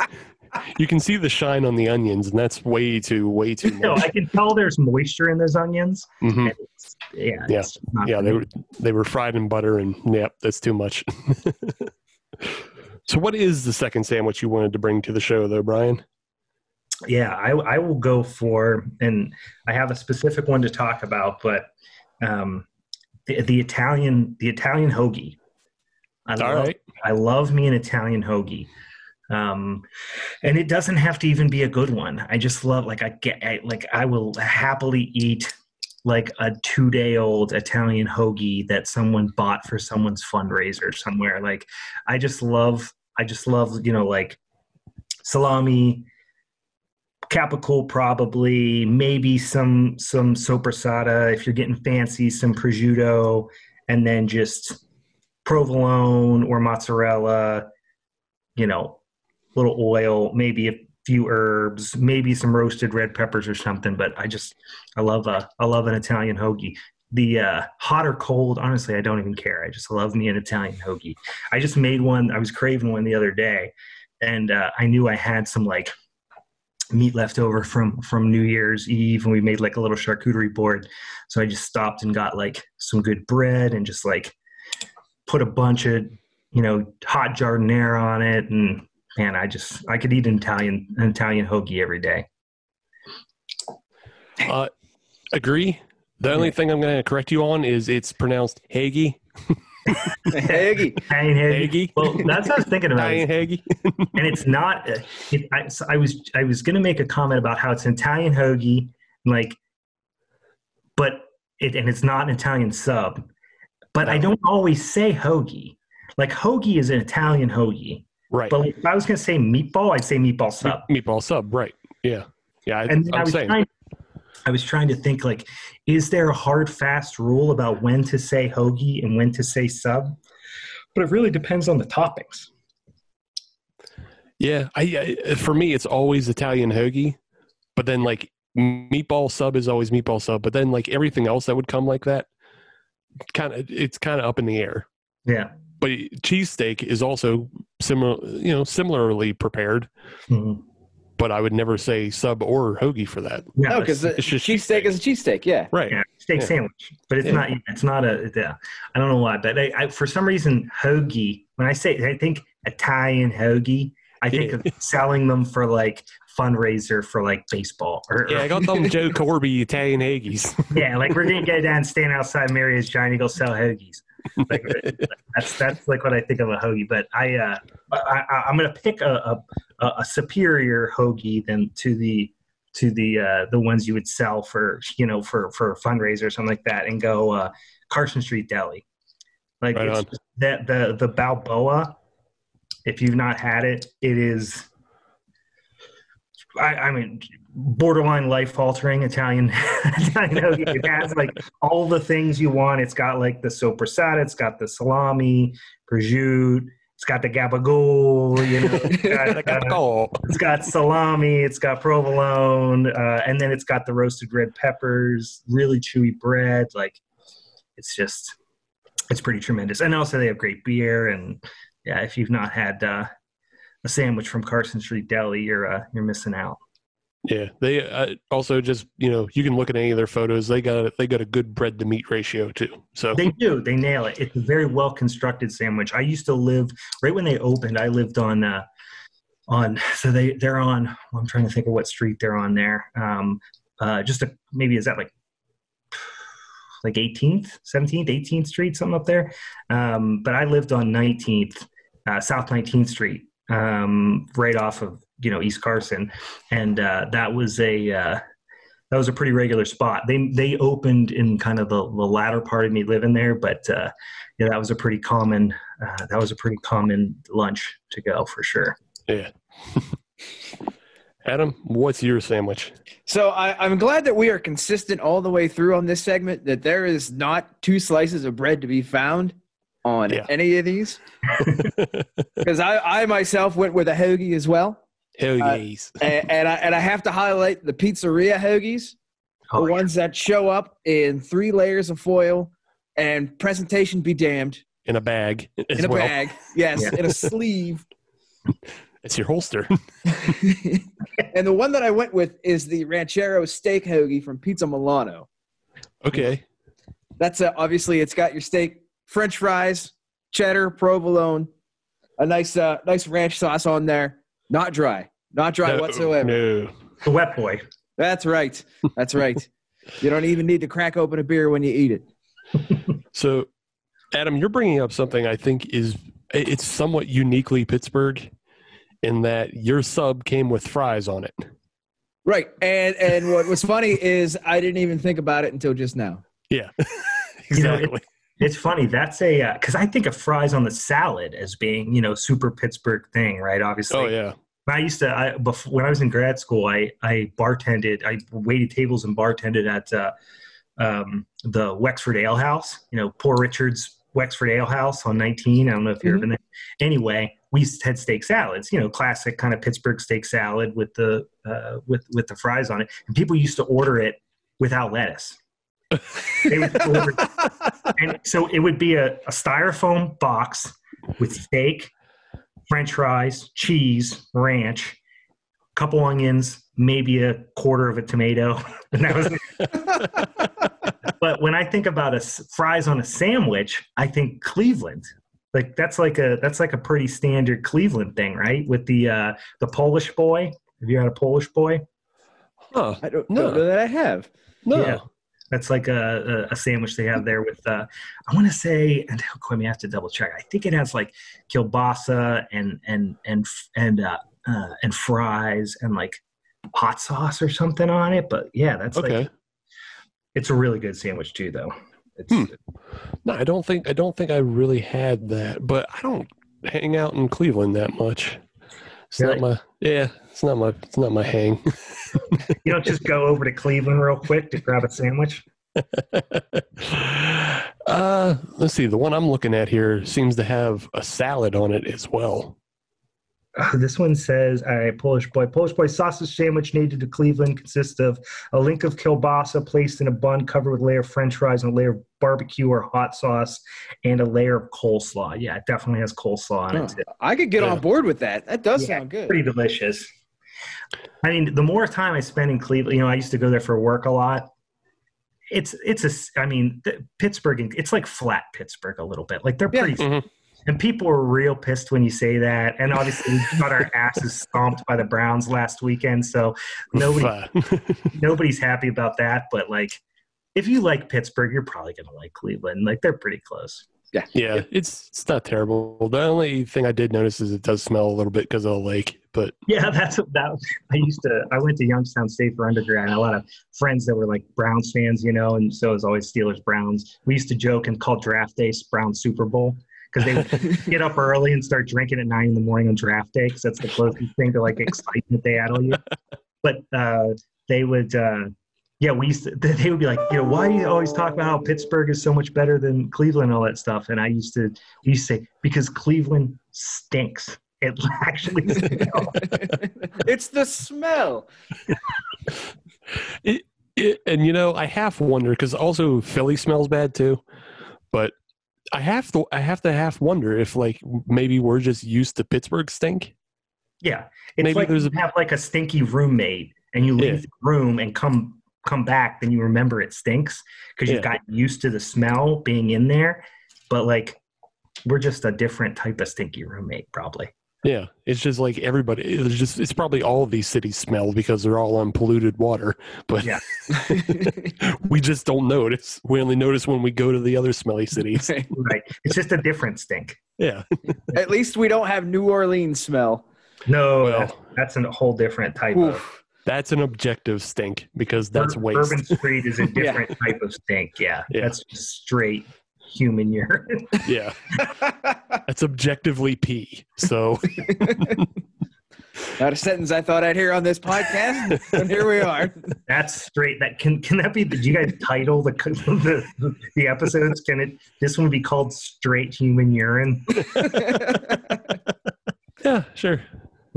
You can see the shine on the onions, and that's way too, way too No. I can tell there's moisture in those onions. Mhm. It's, yeah, Yeah. it's Yeah, they were they were fried in butter, and yep, that's too much. so, what is the second sandwich you wanted to bring to the show, though, Brian? yeah I, I will go for and i have a specific one to talk about but um the, the italian the italian hoagie I All love, right. I love me an italian hoagie um and it doesn't have to even be a good one. I just love like i get I, like i will happily eat like a two day old italian hoagie that someone bought for someone's fundraiser somewhere. Like i just love i just love you know like salami capicola probably maybe some some sopressata if you're getting fancy some prosciutto and then just provolone or mozzarella you know little oil maybe a few herbs maybe some roasted red peppers or something but i just i love a i love an italian hoagie. The uh, hot or cold honestly i don't even care. I just love me an italian hoagie. I just made one i was craving one the other day and uh, i knew i had some like meat left over from from New Year's Eve, and we made like a little charcuterie board. So I just stopped and got like some good bread and just like put a bunch of you know hot giardiniera on it, and man, I just I could eat an Italian an Italian hoagie every day. Uh, agree. The only thing I'm going to correct you on is it's pronounced Hagee. Haggy. Italian hoagie. Hagee. Well, that's what I was thinking about. Italian Hagee. and it's not. uh, It, I, so I was I was going to make a comment about how it's an Italian hoagie, like, but it and it's not an Italian sub. But I don't always say hoagie. Like hoagie is an Italian hoagie, Right. but if I was going to say meatball, I'd say meatball sub. Meatball sub. Right. Yeah. Yeah. I, And I was saying. trying. I was trying to think like, is there a hard fast rule about when to say hoagie and when to say sub? But it really depends on the toppings. Yeah, I, I for me it's always Italian hoagie, but then like meatball sub is always meatball sub, but then like everything else that would come like that, kind of it's kind of up in the air. Yeah. But cheesesteak is also similar, you know, similarly prepared, Mhm. but I would never say sub or hoagie for that. Yeah, No, because the it's just cheesesteak is a cheesesteak. Yeah. Right. yeah, steak Yeah. sandwich, but it's Yeah. not. It's not a. Yeah, I don't know why, but I, I, for some reason, hoagie. When I say, I think Italian hoagie. I think Yeah. of selling them for like fundraiser for like baseball. Or, Yeah, I got them Joe Corbi Italian hoagies. yeah, like we're gonna go down, and stand outside Maria's Giant Eagle, sell hoagies. Like, that's that's like what I think of a hoagie. But I, uh, I, I'm gonna pick a, a a superior hoagie than to the to the uh, the ones you would sell for you know for for a fundraiser or something like that, and go uh, Carson Street Deli. Like Right it's that the the Balboa. If you've not had it, it is. I, I mean, borderline life altering Italian Italian hoagie. It has like all the things you want. It's got like the sopressata, it's got the salami, prosciutto, it's got the gabagool, you know, it's got, uh, it's got salami, it's got provolone, uh, and then it's got the roasted red peppers, really chewy bread. Like it's just, it's pretty tremendous. And also they have great beer. And yeah, if you've not had uh, a sandwich from Carson Street Deli, you're uh, you're missing out. yeah. They uh, also just you know you can look at any of their photos. They got they got a good bread to meat ratio too. So They do. They nail it. It's a very well constructed sandwich. I used to live right when they opened. I lived on uh, on so they they're on. I'm trying to think of what street they're on there. Um, uh, just a maybe is that like like 18th, 17th, 18th Street, something up there. Um, but I lived on 19th, uh, South 19th Street, um, right off of you know East Carson, and uh, that was a uh, that was a pretty regular spot. They they opened in kind of the, the latter part of me living there, but uh, yeah, that was a pretty common uh, that was a pretty common lunch to go for sure. yeah. Adam, what's your sandwich? So I, I'm glad that we are consistent all the way through on this segment. That there is not two slices of bread to be found on Yeah. any of these. Because I, I myself went with a hoagie as well, Hell Uh, and, and I and I have to highlight the pizzeria hoagies, Oh, the yeah. ones that show up in three layers of foil, and presentation be damned in a bag as in a well. bag, yes, Yeah. in a sleeve. It's your holster. and the one that I went with is the Ranchero steak hoagie from Pizza Milano. okay. That's a, obviously it's got your steak, French fries, cheddar, provolone, a nice uh, nice ranch sauce on there. Not dry, not dry No, whatsoever. No. The wet boy. That's right. That's right. you don't even need to crack open a beer when you eat it. So, Adam, you're bringing up something I think is it's somewhat uniquely Pittsburgh in that your sub came with fries on it. Right. And and what was funny is I didn't even think about it until just now. Yeah, You know, it- exactly. It's funny. That's a because I think of fries on the salad as being you know super Pittsburgh thing, right? Obviously. oh yeah. I used to I, before, when I was in grad school. I I bartended. I waited tables and bartended at uh, um, the Wexford Ale House. You know, Poor Richard's Wexford Ale House on 19. I don't know if you've ever been there. Anyway, we used to had steak salads. You know, classic kind of Pittsburgh steak salad with the uh, with with the fries on it. And people used to order it without lettuce. They would order, and so it would be a, a styrofoam box with steak, French fries, cheese, ranch, a couple onions, maybe a quarter of a tomato, and that was it. but when I think about a s- fries on a sandwich, I think Cleveland. Like that's like a that's like a pretty standard Cleveland thing, right? With the uh the Polish boy. Have you had a Polish boy? Huh. I don't, No. know that I have. No. Yeah. That's like a, a, sandwich they have there with uh I want to say and quite me I have to double check. I think it has like kielbasa and and and and uh, uh and fries and like hot sauce or something on it. But yeah, that's Okay. like it's a really good sandwich too though. It's Hmm. No, I don't think I don't think I really had that, but I don't hang out in Cleveland that much. It's not my yeah, it's not my it's not my hang. you don't just go over to Cleveland real quick to grab a sandwich. uh let's see, the one I'm looking at here seems to have a salad on it as well. Uh, this one says a Polish boy. Polish boy sausage sandwich native to Cleveland consists of a link of kielbasa placed in a bun covered with a layer of French fries and a layer of barbecue or hot sauce and a layer of coleslaw. Yeah, it definitely has coleslaw on Huh. it. Too. I could get Yeah. on board with that. That does Yeah, sound good. Pretty delicious. I mean, the more time I spend in Cleveland, you know, I used to go there for work a lot. It's it's a I mean, th- Pittsburgh. It's like flat Pittsburgh a little bit. Like they're Yeah. pretty Mhm. And people were real pissed when you say that. And obviously, we got our asses stomped by the Browns last weekend. So nobody, nobody's happy about that. But like, if you like Pittsburgh, you're probably going to like Cleveland. Like, they're pretty close. yeah, Yeah, it's it's not terrible. The only thing I did notice is it does smell a little bit because of the lake, but Yeah, that's that. I used to. I went to Youngstown State for undergrad, and a lot of friends that were like Browns fans, you know, and so it was always Steelers Browns. We used to joke and call draft day Brown Super Bowl because they would get up early and start drinking at nine in the morning on draft day because that's the closest thing to like excitement they had all year. But uh, they would. Uh, yeah, we used to, they would be like, you know, why do you always talk about how Pittsburgh is so much better than Cleveland and all that stuff? And I used to, we used to say, because Cleveland stinks. It actually smells. it's the smell. it, it and you know I half wonder because also Philly smells bad too, but I have to I have to half wonder if like maybe we're just used to Pittsburgh stink. Yeah, it's Maybe like there's you a- have like a stinky roommate, and you leave Yeah. the room and come come back, then you remember it stinks because you've Yeah. gotten used to the smell being in there. But like, we're just a different type of stinky roommate, probably. Yeah, it's just like everybody. It's just it's probably all of these cities smell because they're all on polluted water, but Yeah. we just don't notice. We only notice when we go to the other smelly cities. Right? It's just a different stink. Yeah. At least we don't have New Orleans smell. No, Well. that's, that's a whole different type of. That's an objective stink because that's Ur- waste. Bourbon Street is a different type of stink. Yeah, Yeah. that's just straight human urine. Yeah. That's objectively pee. So Not a sentence I thought I'd hear on this podcast, and here we are. That's straight. That can can that be? Did you guys title the the, the episodes? Can it? This one be called "Straight Human Urine"? yeah, sure.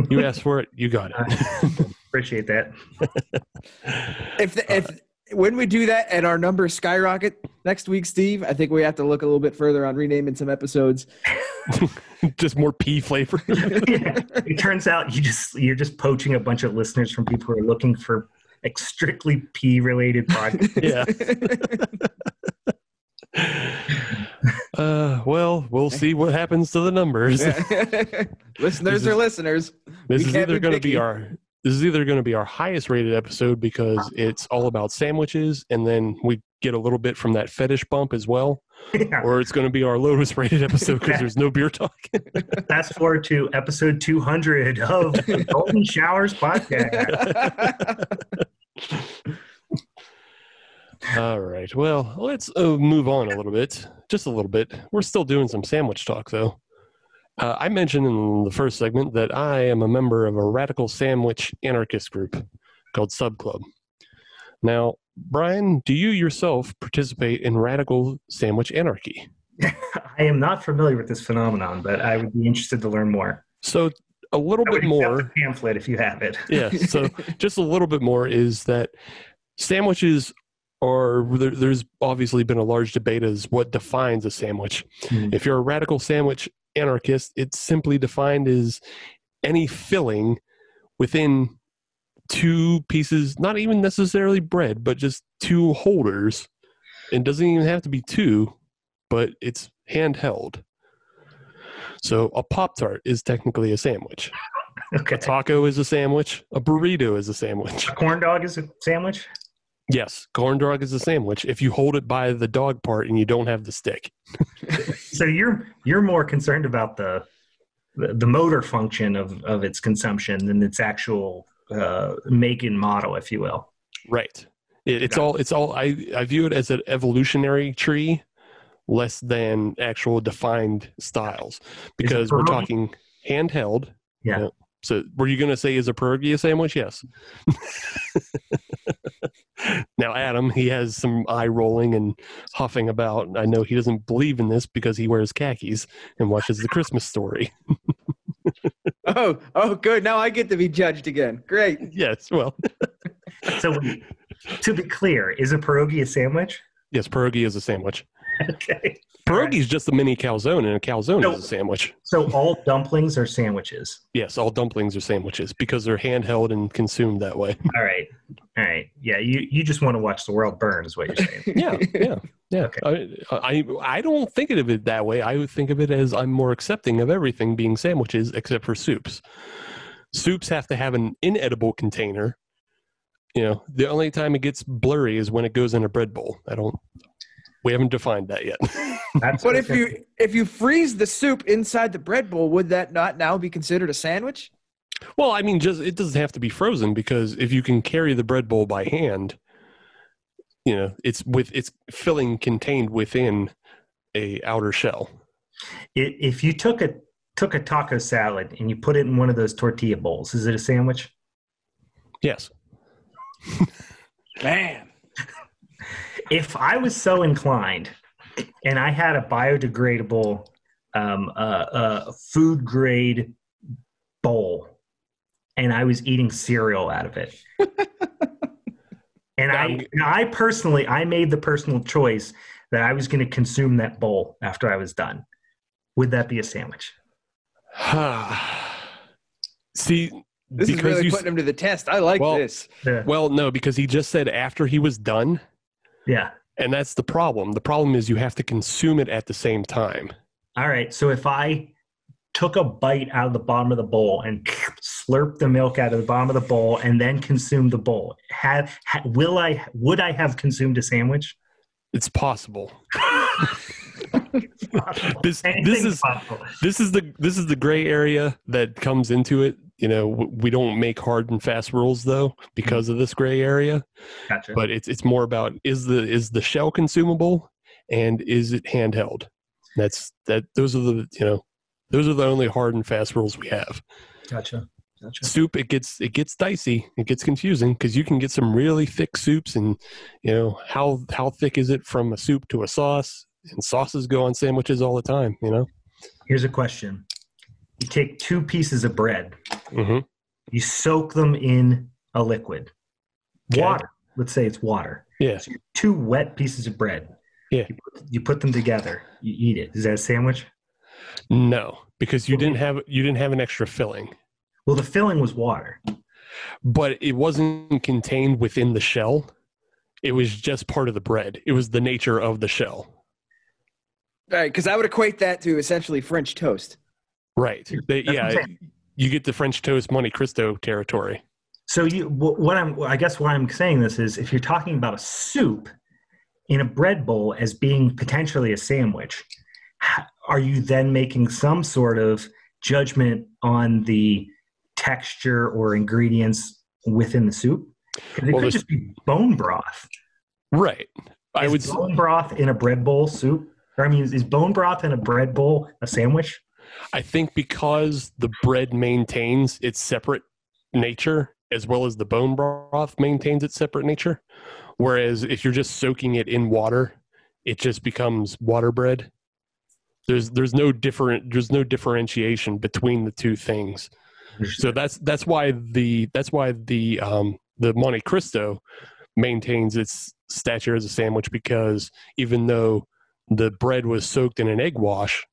You asked for it, you got it. Appreciate that. If the, if when we do that and our numbers skyrocket next week, Steve, I think we have to look a little bit further on renaming some episodes. just more pee flavor. yeah. It turns out you just you're just poaching a bunch of listeners from people who are looking for like, strictly pee related podcasts. yeah. Uh, well, we'll see what happens to the numbers. listeners This are listeners. This We is either going to be our this is either going to be our highest rated episode because it's all about sandwiches, and then we get a little bit from that fetish bump as well, Yeah. or it's going to be our lowest rated episode because there's no beer talk. Fast forward to episode 200 of the Golden Showers podcast. all right. Well, let's uh, move on a little bit, just a little bit. We're still doing some sandwich talk though. Uh, I mentioned in the first segment that I am a member of a radical sandwich anarchist group called Sub Club. Now, Brian, do you yourself participate in radical sandwich anarchy? I am not familiar with this phenomenon, but I would be interested to learn more. So, a little bit more. pamphlet if you have it. yeah. So, just a little bit more is that sandwiches are there, there's obviously been a large debate as what defines a sandwich. Mhm. If you're a radical sandwich anarchist, it's simply defined as any filling within two pieces, not even necessarily bread, but just two holders. It doesn't even have to be two, but it's handheld. So a Pop Tart is technically a sandwich. Okay. A taco is a sandwich. A burrito is a sandwich. A corn dog is a sandwich? Yes, corn dog is a sandwich if you hold it by the dog part and you don't have the stick. So you're you're more concerned about the the, motor function of, of its consumption than its actual uh, make and model, if you will. Right. It, it's all. It's all. I I view it as an evolutionary tree, less than actual defined styles, because we're talking handheld. Yeah. Yeah. So, were you going to say is a pierogi a sandwich? Yes. now, Adam, he has some eye rolling and huffing about. I know he doesn't believe in this because he wears khakis and watches the Christmas story. Oh, oh, good. Now I get to be judged again. Great. yes. Well, So to be clear, is a pierogi a sandwich? yes, pierogi is a sandwich. Okay. Pierogi is just a mini calzone, and a calzone No. is a sandwich. So all dumplings are sandwiches. Yes, all dumplings are sandwiches because they're handheld and consumed that way. All right. All right. Yeah, you, you just want to watch the world burn, is what you're saying. yeah, yeah, yeah. I, I I don't think of it that way. I would think of it as I'm more accepting of everything being sandwiches except for soups. Soups have to have an inedible container. You know, the only time it gets blurry is when it goes in a bread bowl. I don't. We haven't defined that yet. That's But if you if you freeze the soup inside the bread bowl, would that not now be considered a sandwich? well, I mean, just it doesn't have to be frozen because if you can carry the bread bowl by hand, you know, it's with it's filling contained within a outer shell. i- if you took a took a taco salad and you put it in one of those tortilla bowls, is it a sandwich? Yes. Man. If I was so inclined and I had a biodegradable um, uh, uh, food grade bowl and I was eating cereal out of it. and I, and I personally, I made the personal choice that I was going to consume that bowl after I was done. Would that be a sandwich? See, This is really you, putting him to the test. I like Well- this. Yeah. well, no, because he just said after he was done, yeah. and that's the problem. The problem is you have to consume it at the same time. All right. So if I took a bite out of the bottom of the bowl and slurped the milk out of the bottom of the bowl and then consumed the bowl, have ha, will I would I have consumed a sandwich? It's possible. This this is possible. this is the this is the gray area that comes into it. You know, we don't make hard and fast rules though mm-hmm. because of this gray area. Gotcha. But it's it's more about is the is the shell consumable and is it handheld? That's that. Those are the you know those are the only hard and fast rules we have. gotcha. Gotcha. soup it gets it gets dicey it gets confusing because you can get some really thick soups and you know how how thick is it from a soup to a sauce and sauces go on sandwiches all the time you know Here's a question. You take two pieces of bread, hmm you soak them in a liquid. Okay. Water. Let's say it's water. yeah Two wet pieces of bread. Yeah. You put, you put them together. You eat it. Is that a sandwich? No, because you didn't have you didn't have an extra filling, Well, the filling was water. but it wasn't contained within the shell. It was just part of the bread. It was the nature of the shell. Right, because I would equate that to essentially French toast. Right. They, That's what I'm yeah. You get the French toast Monte Cristo territory. So you, what I'm, I guess why I'm saying this is, if you're talking about a soup in a bread bowl as being potentially a sandwich, are you then making some sort of judgment on the texture or ingredients within the soup? 'Cause it Well, could just be bone broth. Right. I Is would. bone broth in a bread bowl soup. Or I mean, is bone broth in a bread bowl a sandwich? I think because the bread maintains its separate nature as well as the bone broth maintains its separate nature. Whereas if you're just soaking it in water, it just becomes water bread. There's there's no different there's no differentiation between the two things. So that's that's why the that's why the um the Monte Cristo maintains its stature as a sandwich because even though the bread was soaked in an egg wash,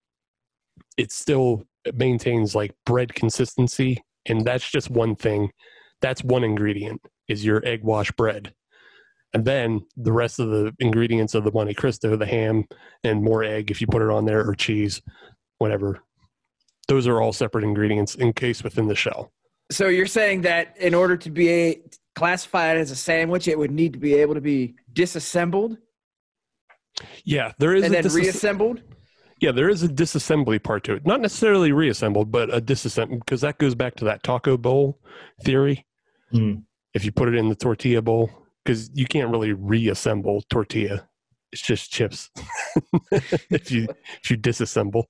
it still maintains like bread consistency and that's just one thing. That's one ingredient is your egg wash bread. And then the rest of the ingredients of the monte cristo the ham and more egg if you put it on there or cheese whatever. Those are all separate ingredients encased within the shell. So you're saying that in order to be a, classified as a sandwich, it would need to be able to be disassembled? Yeah there is and then reassembled? Yeah there is a disassembly part to it. Not necessarily reassembled but a disassemble because that goes back to that taco bowl theory. Hmm. if you put it in the tortilla bowl because you can't really reassemble tortilla. It's just chips. If you if you disassemble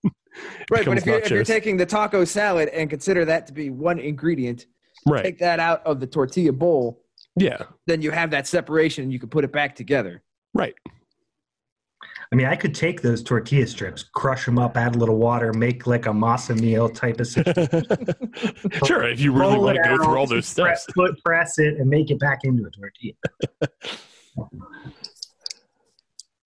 Right, but if you're, if you're taking the taco salad and consider that to be one ingredient, right. take that out of the tortilla bowl, yeah. then you have that separation and you can put it back together. right I mean, I could take those tortilla strips, crush them up, add a little water, make like a masa meal type of situation. sure if you really Roll want it to go through all those press, steps put, press it, and make it back into a tortilla.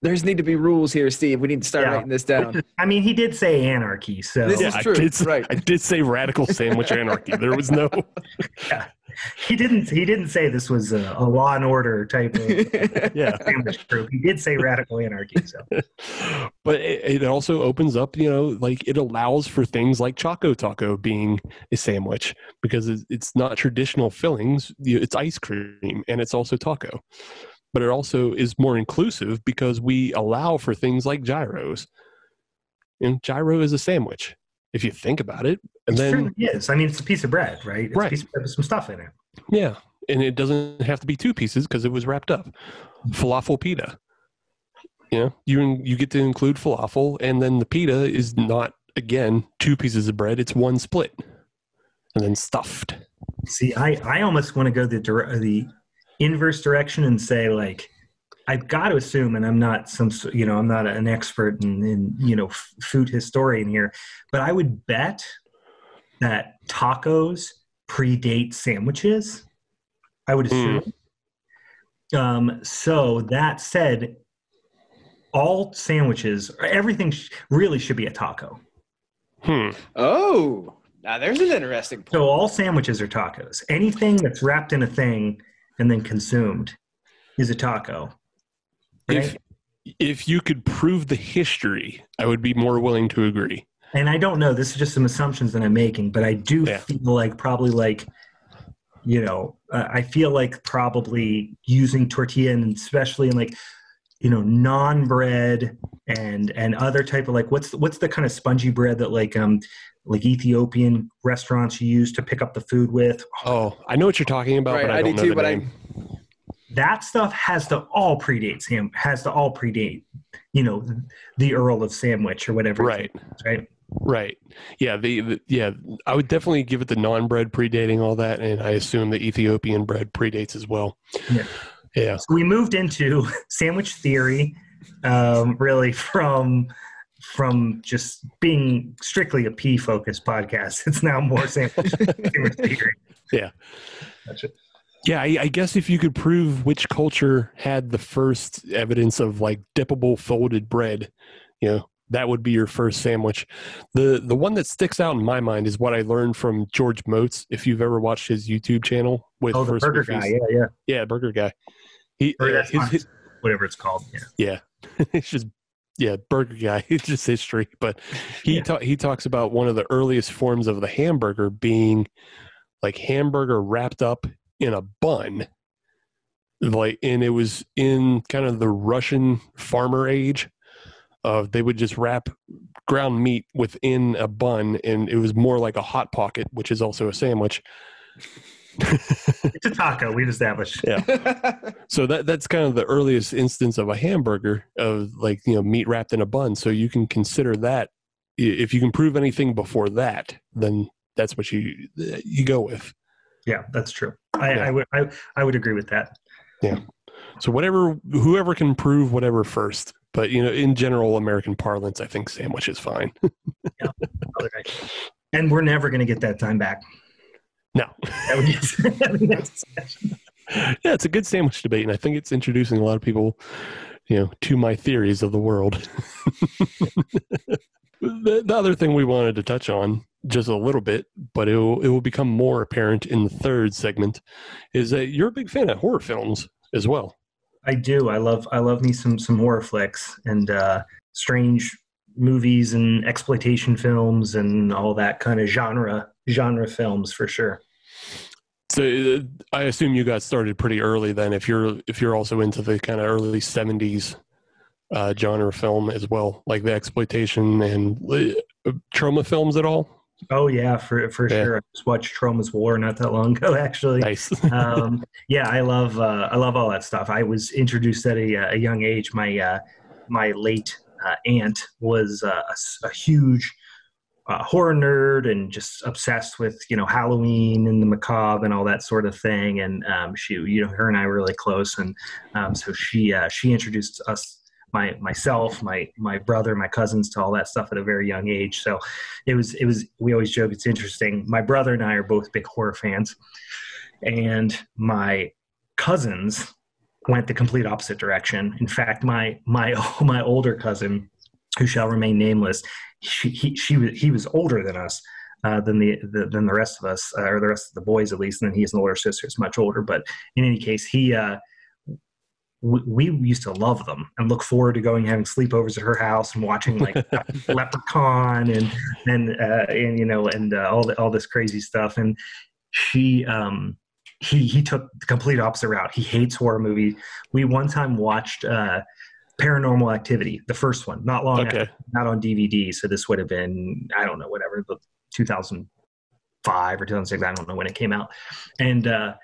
There's need to be rules here, Steve. We need to start Yeah. writing this down. I mean, he did say anarchy, so This yeah is I true, did, right. I did say radical sandwich anarchy there was no he didn't. He didn't say this was a, a law and order type of yeah sandwich group. He did say radical anarchy. So but it, it also opens up you know like it allows for things like choco taco being a sandwich because it's, it's not traditional fillings it's ice cream and it's also taco but it also is more inclusive because we allow for things like gyros and gyro is a sandwich if you think about it and it then certainly is. I mean, it's a piece of bread, right? It's Right. a piece of bread with some stuff in it. yeah and it doesn't have to be two pieces because it was wrapped up falafel pita you know you you get to include falafel and then the pita is not again two pieces of bread it's one split and then stuffed See, I, I almost want to go the dire- the inverse direction and say like I've got to assume, and I'm not some you know I'm not an expert in, in you know f- food historian here, but I would bet that tacos predate sandwiches. I would assume. Um, so that said, all sandwiches, everything sh- really should be a taco. hmm oh, now there's an interesting point. So all sandwiches are tacos. Anything that's wrapped in a thing and then consumed is a taco. if if you could prove the history i would be more willing to agree And I don't know, this is just some assumptions that I'm making, but I do Yeah. feel like probably like, you know, uh, I feel like probably using tortilla and especially in like, you know, non-bread and and other type of like what's what's the kind of spongy bread that like um like Ethiopian restaurants use to pick up the food with? oh i know what you're talking about Right, but i, I don't do know too, the but I- name that stuff has to all predate Sam has to all predate you know the Earl of Sandwich or whatever right is, right right yeah the, the yeah i would definitely give it the non-bread predating all that and i assume the ethiopian bread predates as well Yeah. yeah so we moved into sandwich theory um, really from from just being strictly a P focused podcast it's now more sandwich, sandwich theory Yeah. Gotcha. Yeah, I, I guess if you could prove which culture had the first evidence of like dippable folded bread, you know, that would be your first sandwich. The the one that sticks out in my mind is what I learned from George Motz. If you've ever watched his YouTube channel with Oh, First burger guy. Yeah, yeah. yeah, burger guy. He Or uh, his- his- Whatever it's called. Yeah. yeah, it's just yeah, burger guy. It's just history, but he Yeah. ta- he talks about one of the earliest forms of the hamburger being like hamburger wrapped up in a bun, like, and it was in kind of the Russian farmer age. Of they would just wrap ground meat within a bun, and it was more like a hot pocket, which is also a sandwich. It's a taco. We've established. Yeah. so that that's kind of the earliest instance of a hamburger of like you know meat wrapped in a bun. So you can consider that if you can prove anything before that, then that's what you you go with. Yeah, that's true. I, Yeah. I would I, I would agree with that. Yeah. So whatever whoever can prove whatever first. But you know, in general American parlance, I think sandwich is fine. Okay. And we're never going to get that time back. no, That would- I mean, that's- yeah, it's a good sandwich debate, and I think it's introducing a lot of people, you know, to my theories of the world. the, the other thing we wanted to touch on just a little bit, but it will, it will become more apparent in the third segment, is that you're a big fan of horror films as well. I do. I love I love me some some horror flicks and uh, strange movies and exploitation films and all that kind of genre genre films for sure. So uh, I assume you got started pretty early then. If you're if you're also into the kind of early '70s uh, genre film as well, like the exploitation and uh, Troma films at all. Oh yeah, for for Yeah. sure. I just watched Troma's War not that long ago actually. Nice. um, yeah, I love uh, I love all that stuff. I was introduced at a, a young age. My uh, my late uh, aunt was uh, a, a huge uh, horror nerd and just obsessed with you know Halloween and the macabre and all that sort of thing. And um, she, you know, her and I were really close, and um, so she uh, she introduced us. My, myself, my my brother, my cousins to all that stuff at a very young age. So it was it was we always joke it's interesting. My brother and I are both big horror fans, and my cousins went the complete opposite direction. In fact, my my my older cousin, who shall remain nameless, she he she was he was older than us. Uh, than the, the than the rest of us, uh, or the rest of the boys at least. And then he has an older sister, who's much older. But in any case, he uh, we, we used to love them and look forward to going having sleepovers at her house and watching like Leprechaun and and uh, and you know and uh, all the, all this crazy stuff. And she um, he he took the complete opposite route. He hates horror movies. We one time watched uh, Paranormal Activity, the first one, not long okay. after, not on DVD. So this would have been I don't know whatever the 2005 or 2006. I don't know when it came out, and. uh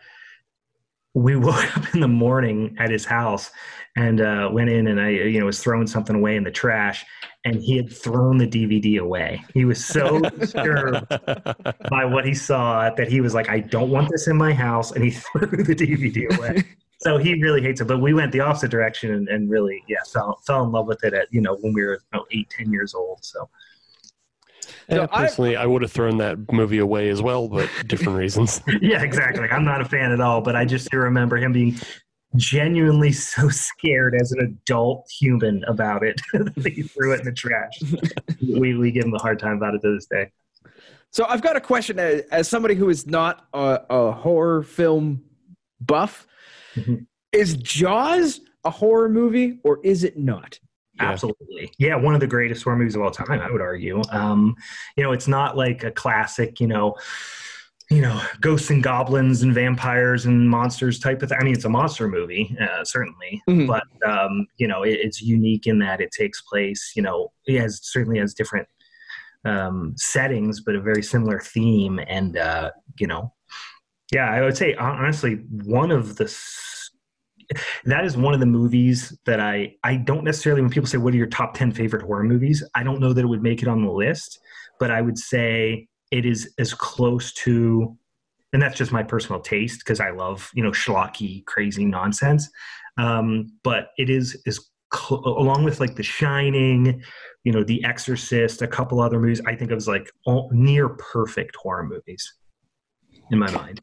we woke up in the morning at his house and uh, went in and I, you know, was throwing something away in the trash and he had thrown the DVD away. He was so disturbed by what he saw that he was like, I don't want this in my house. And he threw the DVD away. so he really hates it. But we went the opposite direction and, and really, yeah, fell, fell in love with it at, you know, when we were about eight, 10 years old. So Yeah, So I- personally, I, would have thrown that movie away as well, but different reasons. yeah, exactly. I'm not a fan at all, but I just remember him being genuinely so scared as an adult human about it that he threw it in the trash. we, we give him a hard time about it to this day. So I've got a question as, as somebody who is not a, a horror film buff. Mhm. Is Jaws a horror movie or is it not? Yeah. Absolutely. Yeah, one of the greatest horror movies of all time, I would argue. Um, you know, it's not like a classic, you know, you know, ghosts and goblins and vampires and monsters type of thing. I mean, it's a monster movie, uh, certainly, Mhm. but um, you know, it, it's unique in that it takes place. You know, it has certainly has different um, settings, but a very similar theme. And uh, you know, yeah, I would say honestly, one of the that is one of the movies that I I don't necessarily when people say what are your top 10 favorite horror movies, I don't know that it would make it on the list, but I would say it is as close to and that's just my personal taste because I love, you know, schlocky crazy nonsense. Um, but it is is cl- along with like The Shining, you know, The Exorcist, a couple other movies, I think of as like all, near perfect horror movies in my mind.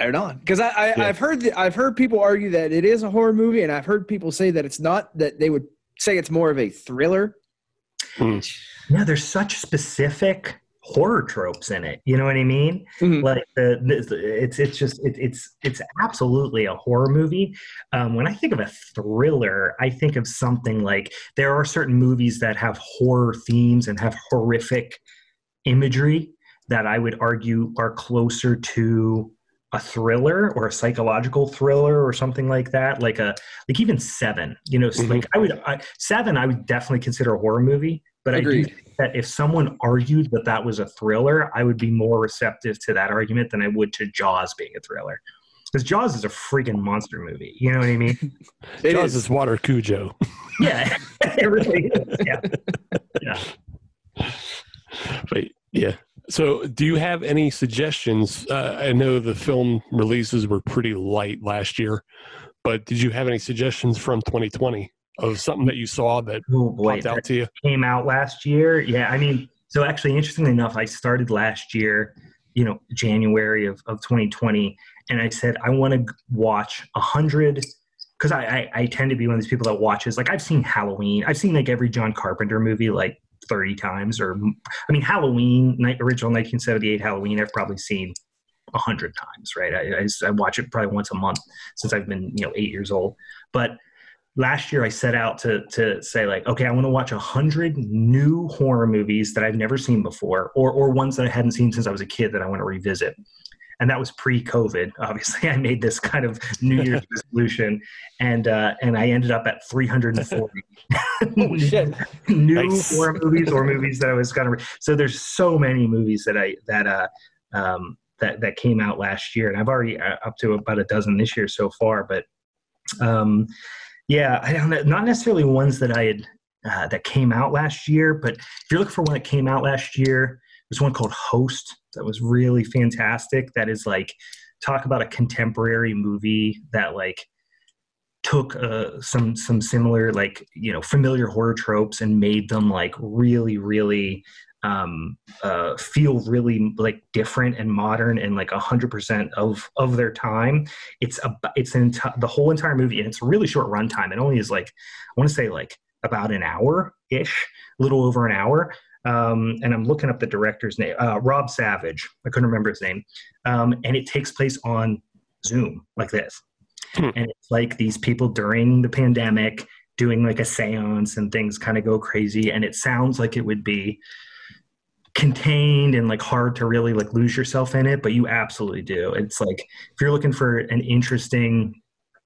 Right on. Because I, I Yeah. I've heard that I've heard people argue that it is a horror movie, and I've heard people say that it's not. That they would say it's more of a thriller. Hmm. yeah, there's such specific horror tropes in it. You know what I mean? Mhm. Like the, the it's it's just it, it's it's absolutely a horror movie. Um, when I think of a thriller, I think of something like there are certain movies that have horror themes and have horrific imagery that I would argue are closer to a thriller or a psychological thriller or something like that like a like even seven you know Mhm. like i would I, seven i would definitely consider a horror movie but i do think that if someone argued that that was a thriller i would be more receptive to that argument than i would to jaws being a thriller because jaws is a freaking monster movie you know what i mean Jaws is. is water Cujo. yeah it really is yeah yeah But yeah. So, do you have any suggestions? Uh, I know the film releases were pretty light last year, but did you have any suggestions from 2020 of something that you saw that oh boy popped out to you? came out last year. Yeah, I mean, so actually, interestingly enough, I started last year, you know, January of, of 2020, and I said I want to watch a hundred because I, I I tend to be one of these people that watches like I've seen Halloween, I've seen like every John Carpenter movie like 30 times, or I mean Halloween, night original 1978 Halloween, I've probably seen a hundred times, right? I, I, I watch it probably once a month since I've been you know eight years old, but last year I set out to to say like, okay, I want to watch a hundred new horror movies that I've never seen before, or or ones that I hadn't seen since I was a kid that I want to revisit. And that was pre-COVID. Obviously, I made this kind of New Year's resolution, and uh, and I ended up at 340 Holy new Nice. horror movies or movies that I was kind of. So there's so many movies that I that uh um that that came out last year, and I've already uh, up to about a dozen this year so far. But um, yeah, I don't know, not necessarily ones that I had uh, that came out last year, but if you're looking for one that came out last year, there's one called Host that was really fantastic. That is like talk about a contemporary movie that like took uh, some some similar like you know familiar horror tropes and made them like really really um uh feel really like different and modern and like a hundred percent of of their time it's a it's an enti- the whole entire movie and it's a really short runtime it only is like i want to say like about an hour ish a little over an hour um and i'm looking up the director's name uh rob savage. I couldn't remember his name. Um and it takes place on zoom like this. Hmm. and it's like these people during the pandemic doing like a seance and things kind of go crazy. And it sounds like it would be contained and like hard to really like lose yourself in it but you absolutely do. It's like if you're looking for an interesting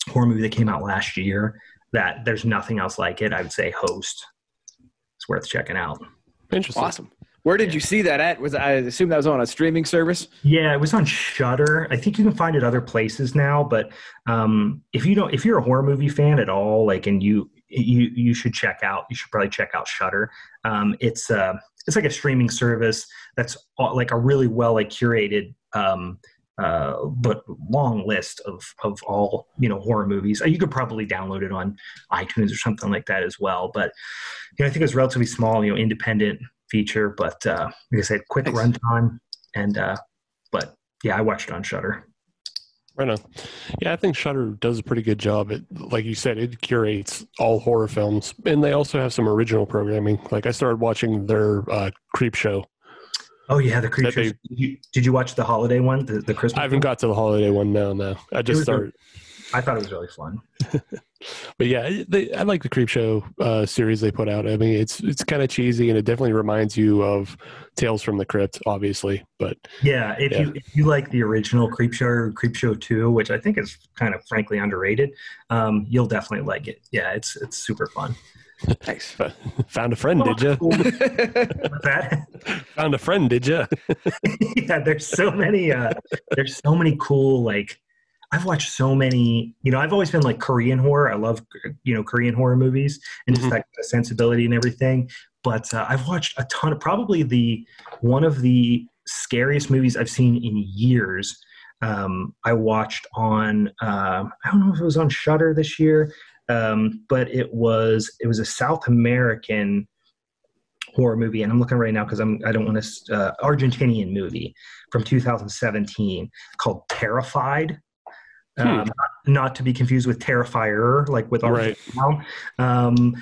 horror movie that came out last year that there's nothing else like it i would say host. It's worth checking out Interesting. Awesome. Where did you see that at? Was I assume that was on a streaming service? Yeah, it was on Shudder. I think you can find it other places now, but um, if you don't, if you're a horror movie fan at all, like, and you you you should check out, you should probably check out Shudder. Um, it's uh, it's like a streaming service that's all, like a really well like curated um, uh, but long list of of all you know horror movies. You could probably download it on iTunes or something like that as well. But you know, I think it's relatively small, you know, independent feature. But uh, like I said, quick Nice. runtime, and uh, but yeah, I watched it on Shudder. Right on. Yeah, I think Shudder does a pretty good job. It, like you said, it curates all horror films, and they also have some original programming. Like I started watching their uh, Creepshow. Oh yeah, the creatures. they- Did you, did you watch the holiday one, the, the Christmas? I haven't one? got to the holiday one now. No, I just a- started. I thought it was really fun. But yeah, they, I like the Creepshow uh, series they put out. I mean, it's it's kind of cheesy, and it definitely reminds you of Tales from the Crypt, obviously. But Yeah, if you if you like the original Creepshow or Creepshow Two, which I think is kind of frankly underrated, um, you'll definitely like it. Yeah, it's it's super fun. Nice. found a friend, did you? That? Found a friend, did you? yeah, there's so many. Uh, there's so many cool like. I've watched so many. You know, I've always been like Korean horror. I love you know Korean horror movies and just Mhm. like the sensibility and everything. But uh, I've watched a ton of probably the one of the scariest movies I've seen in years. Um, I watched on uh, I don't know if it was on Shudder this year, um, but it was it was a South American horror movie, and I'm looking right now because I'm I don't want to uh, Argentinian movie from 2017 called Terrified. Um, not to be confused with Terrifier, like with our Right. um,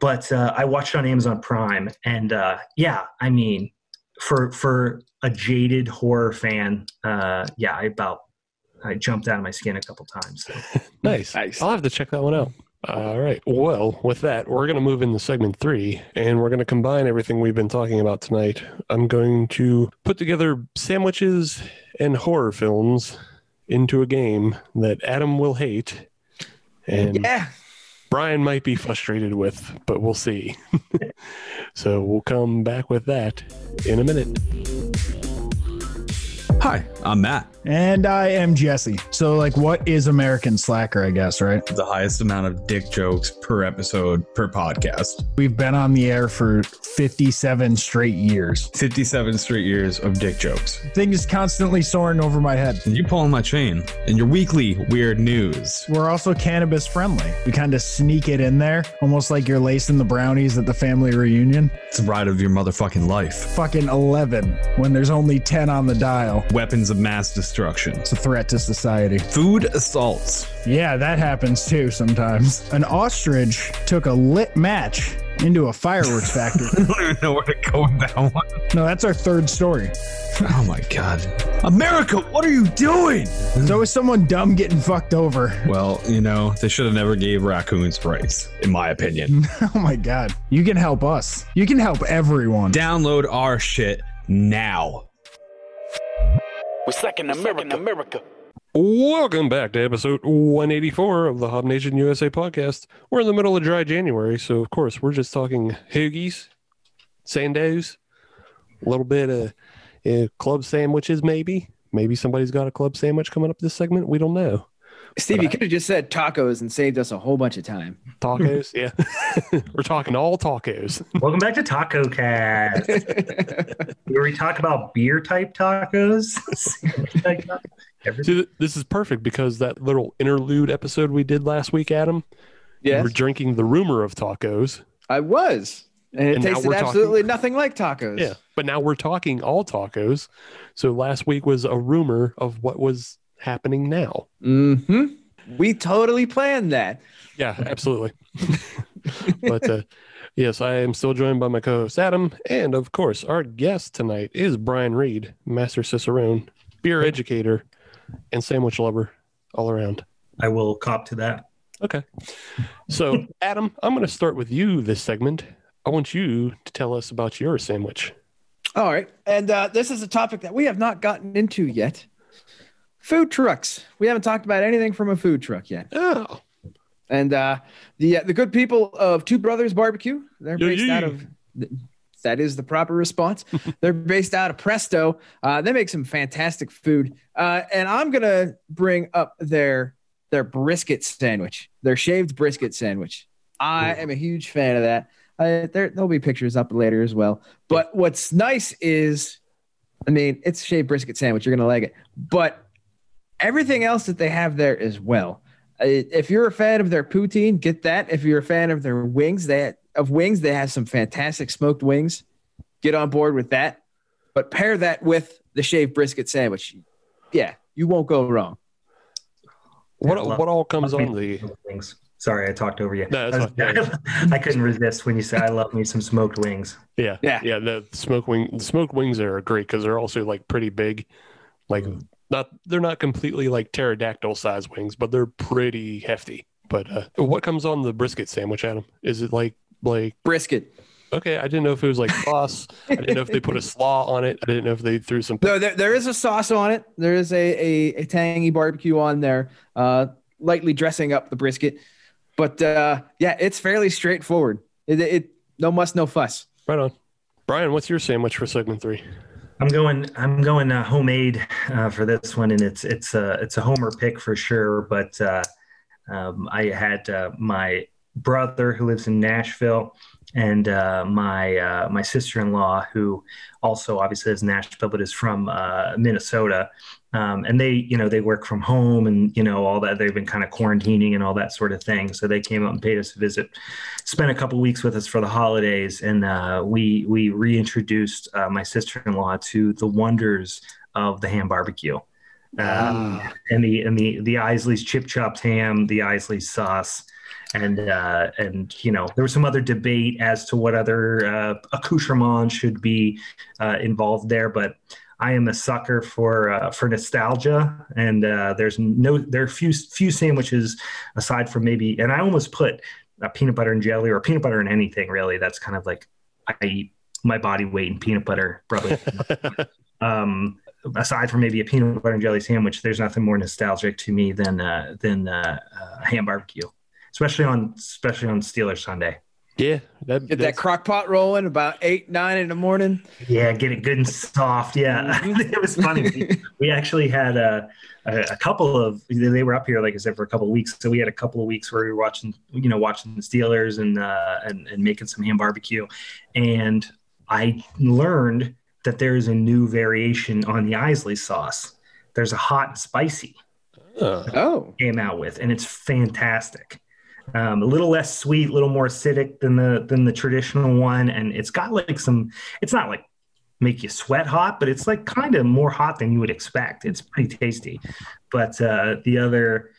but uh, I watched on Amazon Prime, and uh, yeah, I mean, for for a jaded horror fan, uh, yeah, I about I jumped out of my skin a couple times. So. Nice. Nice. I'll have to check that one out. All right. Well, with that, we're going to move into segment three and we're going to combine everything we've been talking about tonight. I'm going to put together sandwiches and horror films into a game that Adam will hate and Yeah. Brian might be frustrated with, but we'll see. so we'll come back with that in a minute. Hi, I'm Matt. And I am Jesse. So, like, what is American Slacker, I guess, right? The highest amount of dick jokes per episode per podcast. We've been on the air for 57 straight years. 57 straight years of dick jokes. Thing is constantly soaring over my head. And you pulling my chain and your weekly weird news. We're also cannabis friendly. We kind of sneak it in there, almost like you're lacing the brownies at the family reunion. It's the ride of your motherfucking life. Fucking 11 when there's only 10 on the dial. Weapons of mass destruction. It's a threat to society. Food assaults. Yeah, that happens too sometimes. An ostrich took a lit match into a fireworks factory. I don't even know where to go with that one. no, that's our third story. Oh my god. America, what are you doing? There's always someone dumb getting fucked over. Well, you know, they should have never gave raccoons rights, in my opinion. Oh my god. You can help us. You can help everyone. Download our shit now. We're second America. America. Welcome back to episode 184 of the Hop Nation USA podcast. We're in the middle of dry January, so of course we're just talking hoagies, sandos, a little bit of uh, club sandwiches, maybe. Maybe somebody's got a club sandwich coming up this segment. We don't know. Steve, you could have just said tacos and saved us a whole bunch of time. Tacos, yeah. we're talking all tacos. Welcome back to Taco Cast, where we talk about beer type tacos. See, this is perfect because that little interlude episode we did last week, Adam, we Yes, were drinking the rumor of tacos. I was. And it And tasted we're talking- absolutely nothing like tacos. Yeah. But now we're talking all tacos. So last week was a rumor of what was happening now. hmm We totally planned that. Yeah, absolutely. but uh, yes, I am still joined by my co-host Adam, and of course, our guest tonight is Brian Reed, master cicerone, beer educator, and sandwich lover all around. I will cop to that. Okay. So, Adam, I'm going to start with you this segment. I want you to tell us about your sandwich. All right. And uh, this is a topic that we have not gotten into yet. Food trucks. We haven't talked about anything from a food truck yet. Oh, And uh, the uh, the good people of Two Brothers Barbecue, they're Yeah, based yeah. out of. That is the proper response. they're based out of Presto. Uh, they make some fantastic food, uh, and I'm gonna bring up their their brisket sandwich, their shaved brisket sandwich. I am a huge fan of that. Uh, there there'll be pictures up later as well. But what's nice is, I mean, it's a shaved brisket sandwich. You're gonna like it, but everything else that they have there as well. Uh, If you're a fan of their poutine, get that. If you're a fan of their wings, they of wings, they have some fantastic smoked wings. Get on board with that. But pair that with the shaved brisket sandwich. Yeah, you won't go wrong. what Yeah, love- what all comes on the? wings. Sorry, I talked over you. No, that's I, was- I couldn't resist when you said I love me some smoked wings. Yeah, Yeah. yeah. The smoke wing, the smoked wings are great because they're also like pretty big. Like not, they're not completely like pterodactyl size wings, but they're pretty hefty. But uh, what comes on the brisket sandwich, Adam? Is it like like Brisket. okay? I didn't know if it was like sauce. I didn't know if they put a slaw on it. I didn't know if they threw some. No, there, there is a sauce on it. There is a, a, a tangy barbecue on there, uh, lightly dressing up the brisket. But uh, yeah, it's fairly straightforward. It, it no muss, no fuss. Right on. Brian, what's your sandwich for segment three? I'm going. I'm going uh, homemade uh, for this one, and it's it's a it's a homer pick for sure. But uh, um, I had uh, my brother who lives in Nashville, and uh, my uh, my sister in law who also obviously is Nashville, but is from uh, Minnesota. Um, and they, you know, they work from home, and you know all that. They've been kind of quarantining and all that sort of thing. So they came up and paid us a visit, spent a couple weeks with us for the holidays, and uh, we we reintroduced uh, my sister-in-law to the wonders of the ham barbecue. Um, and the and the the Isaly's chip chopped ham, the Isaly's sauce, and uh, and you know there was some other debate as to what other uh, accoutrement should be uh, involved there, but I am a sucker for uh, for nostalgia, and uh, there's no there are few few sandwiches aside from maybe, and I almost put a peanut butter and jelly or peanut butter and anything really. That's kind of like I eat my body weight in peanut butter, probably. um, aside from maybe a peanut butter and jelly sandwich, there's nothing more nostalgic to me than uh, than uh, uh, ham barbecue, especially on especially on Steelers Sunday. Yeah, that, Get that that's- crock pot rolling about eight, nine in the morning. Yeah, get it good and soft. Yeah, it was funny. We, we actually had a, a, a couple of they were up here, like I said, for a couple of weeks. So we had a couple of weeks where we were watching, you know, watching the Steelers and uh, and, and making some ham barbecue, and I learned that there is a new variation on the Isaly sauce. There's a hot and spicy uh, Oh, came out with, and it's fantastic. Um, a little less sweet, a little more acidic than the than the traditional one, and it's got like some. It's not like make you sweat hot, but it's like kind of more hot than you would expect. It's pretty tasty. But uh, the other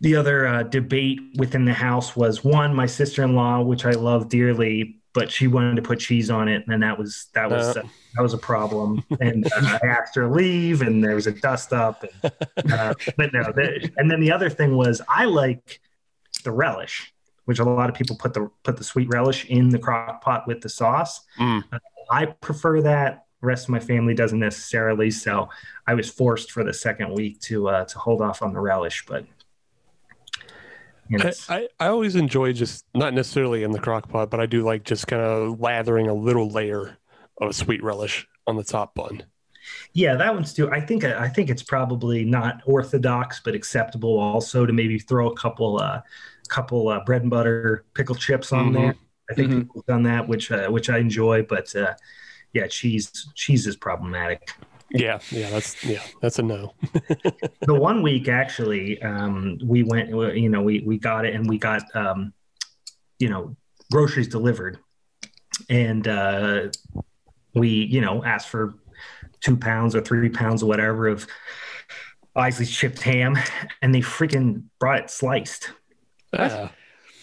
the other uh, debate within the house was one my sister in law, which I love dearly, but she wanted to put cheese on it, and that was that was Uh. that was a problem. And uh, I asked her to leave, and there was a dust up. And, uh, but no, and then the other thing was I like the relish, which a lot of people put the put the sweet relish in the crock pot with the sauce. Mm. Uh, I prefer that. The rest of my family doesn't necessarily, so I was forced for the second week to uh, to hold off on the relish. But you know, I, I, I always enjoy just not necessarily in the crock pot, but I do like just kind of lathering a little layer of sweet relish on the top bun. Yeah, that one's too. I think I think it's probably not orthodox, but acceptable also to maybe throw a couple uh couple uh, bread and butter pickle chips on Mhm. there. I think Mhm. people have done that, which uh, which I enjoy. But uh, yeah, cheese cheese is problematic. Yeah, yeah, that's yeah, that's a no. the one week actually, um, we went. You know, we we got it, and we got um, you know groceries delivered, and uh, we you know asked for two pounds or three pounds or whatever of Isaly's chipped ham, and they freaking brought it sliced.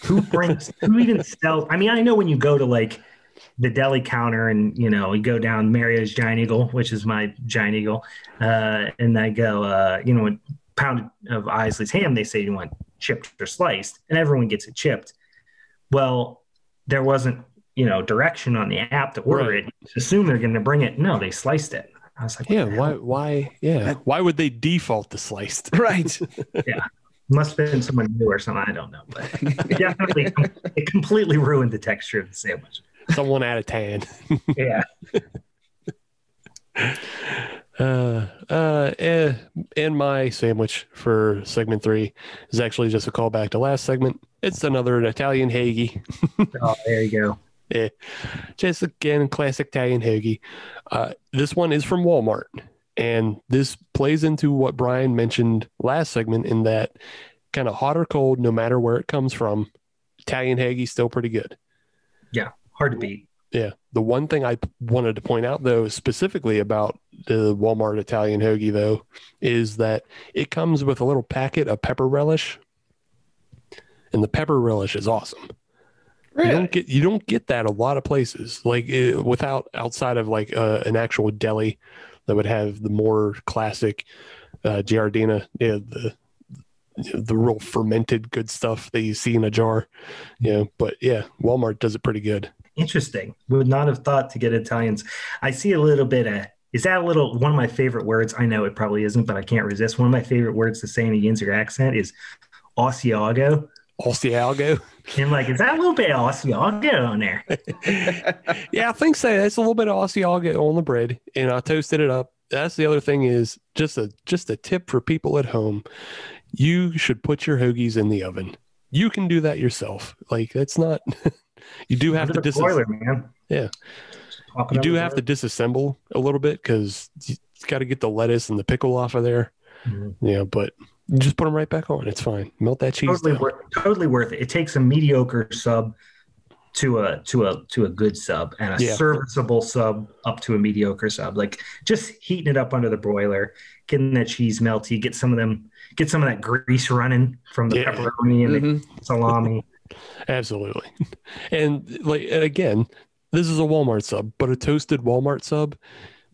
Who brings? who even sells? I mean, I know when you go to like the deli counter and you know you go down Mario's Giant Eagle, which is my Giant Eagle, uh, and I go, uh, you know, a pound of Isaly's ham, they say you want chipped or sliced, and everyone gets it chipped. Well, there wasn't you know direction on the app to order Right. it. Assume they're going to bring it. No, they sliced it. I was like, yeah, why why yeah, why would they default to sliced? right. Must have been someone new or something. I don't know, but it definitely it completely ruined the texture of the sandwich. Someone out of tan. Yeah. Uh, uh, eh, and my sandwich for segment three is actually just a callback to last segment. It's another Italian hoagie. Oh, there you go. Yeah, just again classic Italian hoagie. Uh, this one is from Walmart, and this plays into what Brian mentioned last segment in that kind of hot or cold, no matter where it comes from, Italian hoagie still pretty good. Yeah, hard to beat. Yeah. The one thing I p- wanted to point out, though, specifically about the Walmart Italian hoagie, though, is that it comes with a little packet of pepper relish, and the pepper relish is awesome. Really? You don't get you don't get that a lot of places, like uh, without outside of like uh, an actual deli that would have the more classic uh, Giardiniera, yeah, the the real fermented good stuff that you see in a jar. Yeah, but yeah, Walmart does it pretty good. Interesting. Would not have thought to get Italians. I see a little bit of. Is that a little one of my favorite words? I know it probably isn't, but I can't resist. One of my favorite words to say in a Yinzer accent is Asiago. Osialgo. And like, is that a little bit of Asiago on there? Yeah, I think so. That's a little bit of Osialgo on the bread, and I toasted it up. That's the other thing is just a just a tip for people at home. You should put your hoagies in the oven. You can do that yourself. Like that's not. you do have to the dis- boiler, man. Yeah. It You do have to disassemble a little bit because you got to get the lettuce and the pickle off of there. Mhm. Yeah, but just put them right back on. It's fine. Melt that cheese Totally, down. worth, totally worth it. It takes a mediocre sub to a to a to a good sub and a Yeah. serviceable sub up to a mediocre sub. Like just heating it up under the broiler, getting that cheese melty, get some of them, get some of that grease running from the Yeah. pepperoni and Mhm. the salami. Absolutely. And like and again, this is a Walmart sub, but a toasted Walmart sub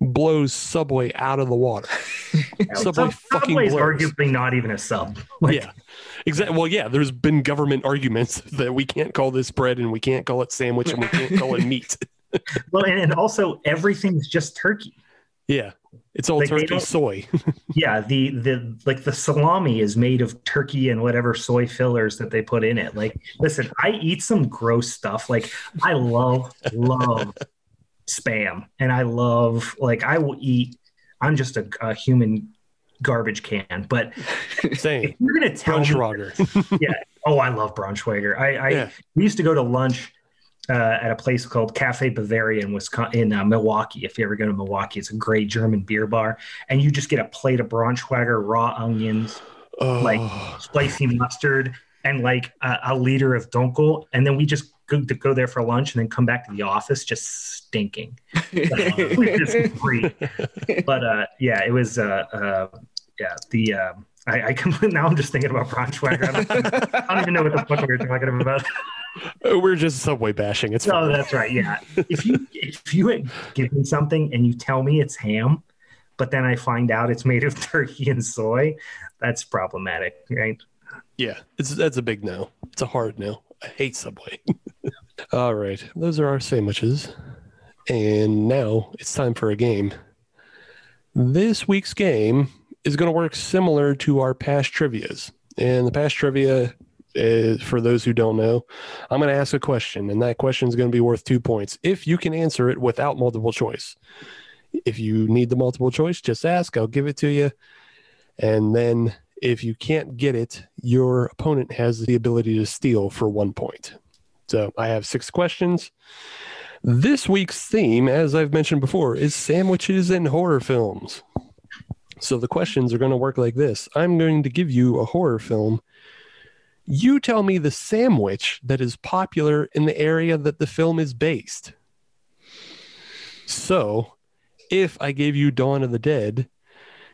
blows Subway out of the water. Subway Sub- fucking Subway's blows. arguably not even a sub. Like, yeah. Exactly. Well, yeah, there's been government arguments that we can't call this bread and we can't call it sandwich and we can't call it meat. Well, and, and also everything's just turkey. Yeah. It's all Like, turkey soy. Yeah, the the like the salami is made of turkey and whatever soy fillers that they put in it. Like, listen, I eat some gross stuff. Like, I love love spam, and I love like I will eat. I'm just a, a human garbage can, but Same. if you're gonna tell me, Braunschweiger. yeah, oh, I love Braunschweiger. I, I Yeah. we used to go to lunch uh, at a place called Cafe Bavaria in Wisconsin, in uh, Milwaukee. If you ever go to Milwaukee, it's a great German beer bar, and you just get a plate of Braunschweiger, raw onions, Oh, like spicy mustard, and like a, a liter of Dunkel, and then we just go, to go there for lunch, and then come back to the office just stinking. but uh, yeah, it was uh, uh, yeah the. Um, I, I completely, now I'm just thinking about Braunschweiger. I don't, I don't even know what the fuck we were talking about. we're just Subway bashing. It's No, fine. that's right. Yeah. If you if you give me something and you tell me it's ham, but then I find out it's made of turkey and soy, that's problematic, right? Yeah, it's that's a big no. It's a hard no. I hate Subway. All right, those are our sandwiches, and now it's time for a game. This week's game is going to work similar to our past trivia's, and the past trivia is for those who don't know. I'm going to ask a question, and that question is going to be worth two points if you can answer it without multiple choice. If you need the multiple choice, just ask. I'll give it to you, and then if you can't get it, your opponent has the ability to steal for one point. So I have six questions. This week's theme, as I've mentioned before, is sandwiches and horror films. So the questions are going to work like this I'm going to give you a horror film. You tell me the sandwich that is popular in the area that the film is based. So if I gave you Dawn of the Dead,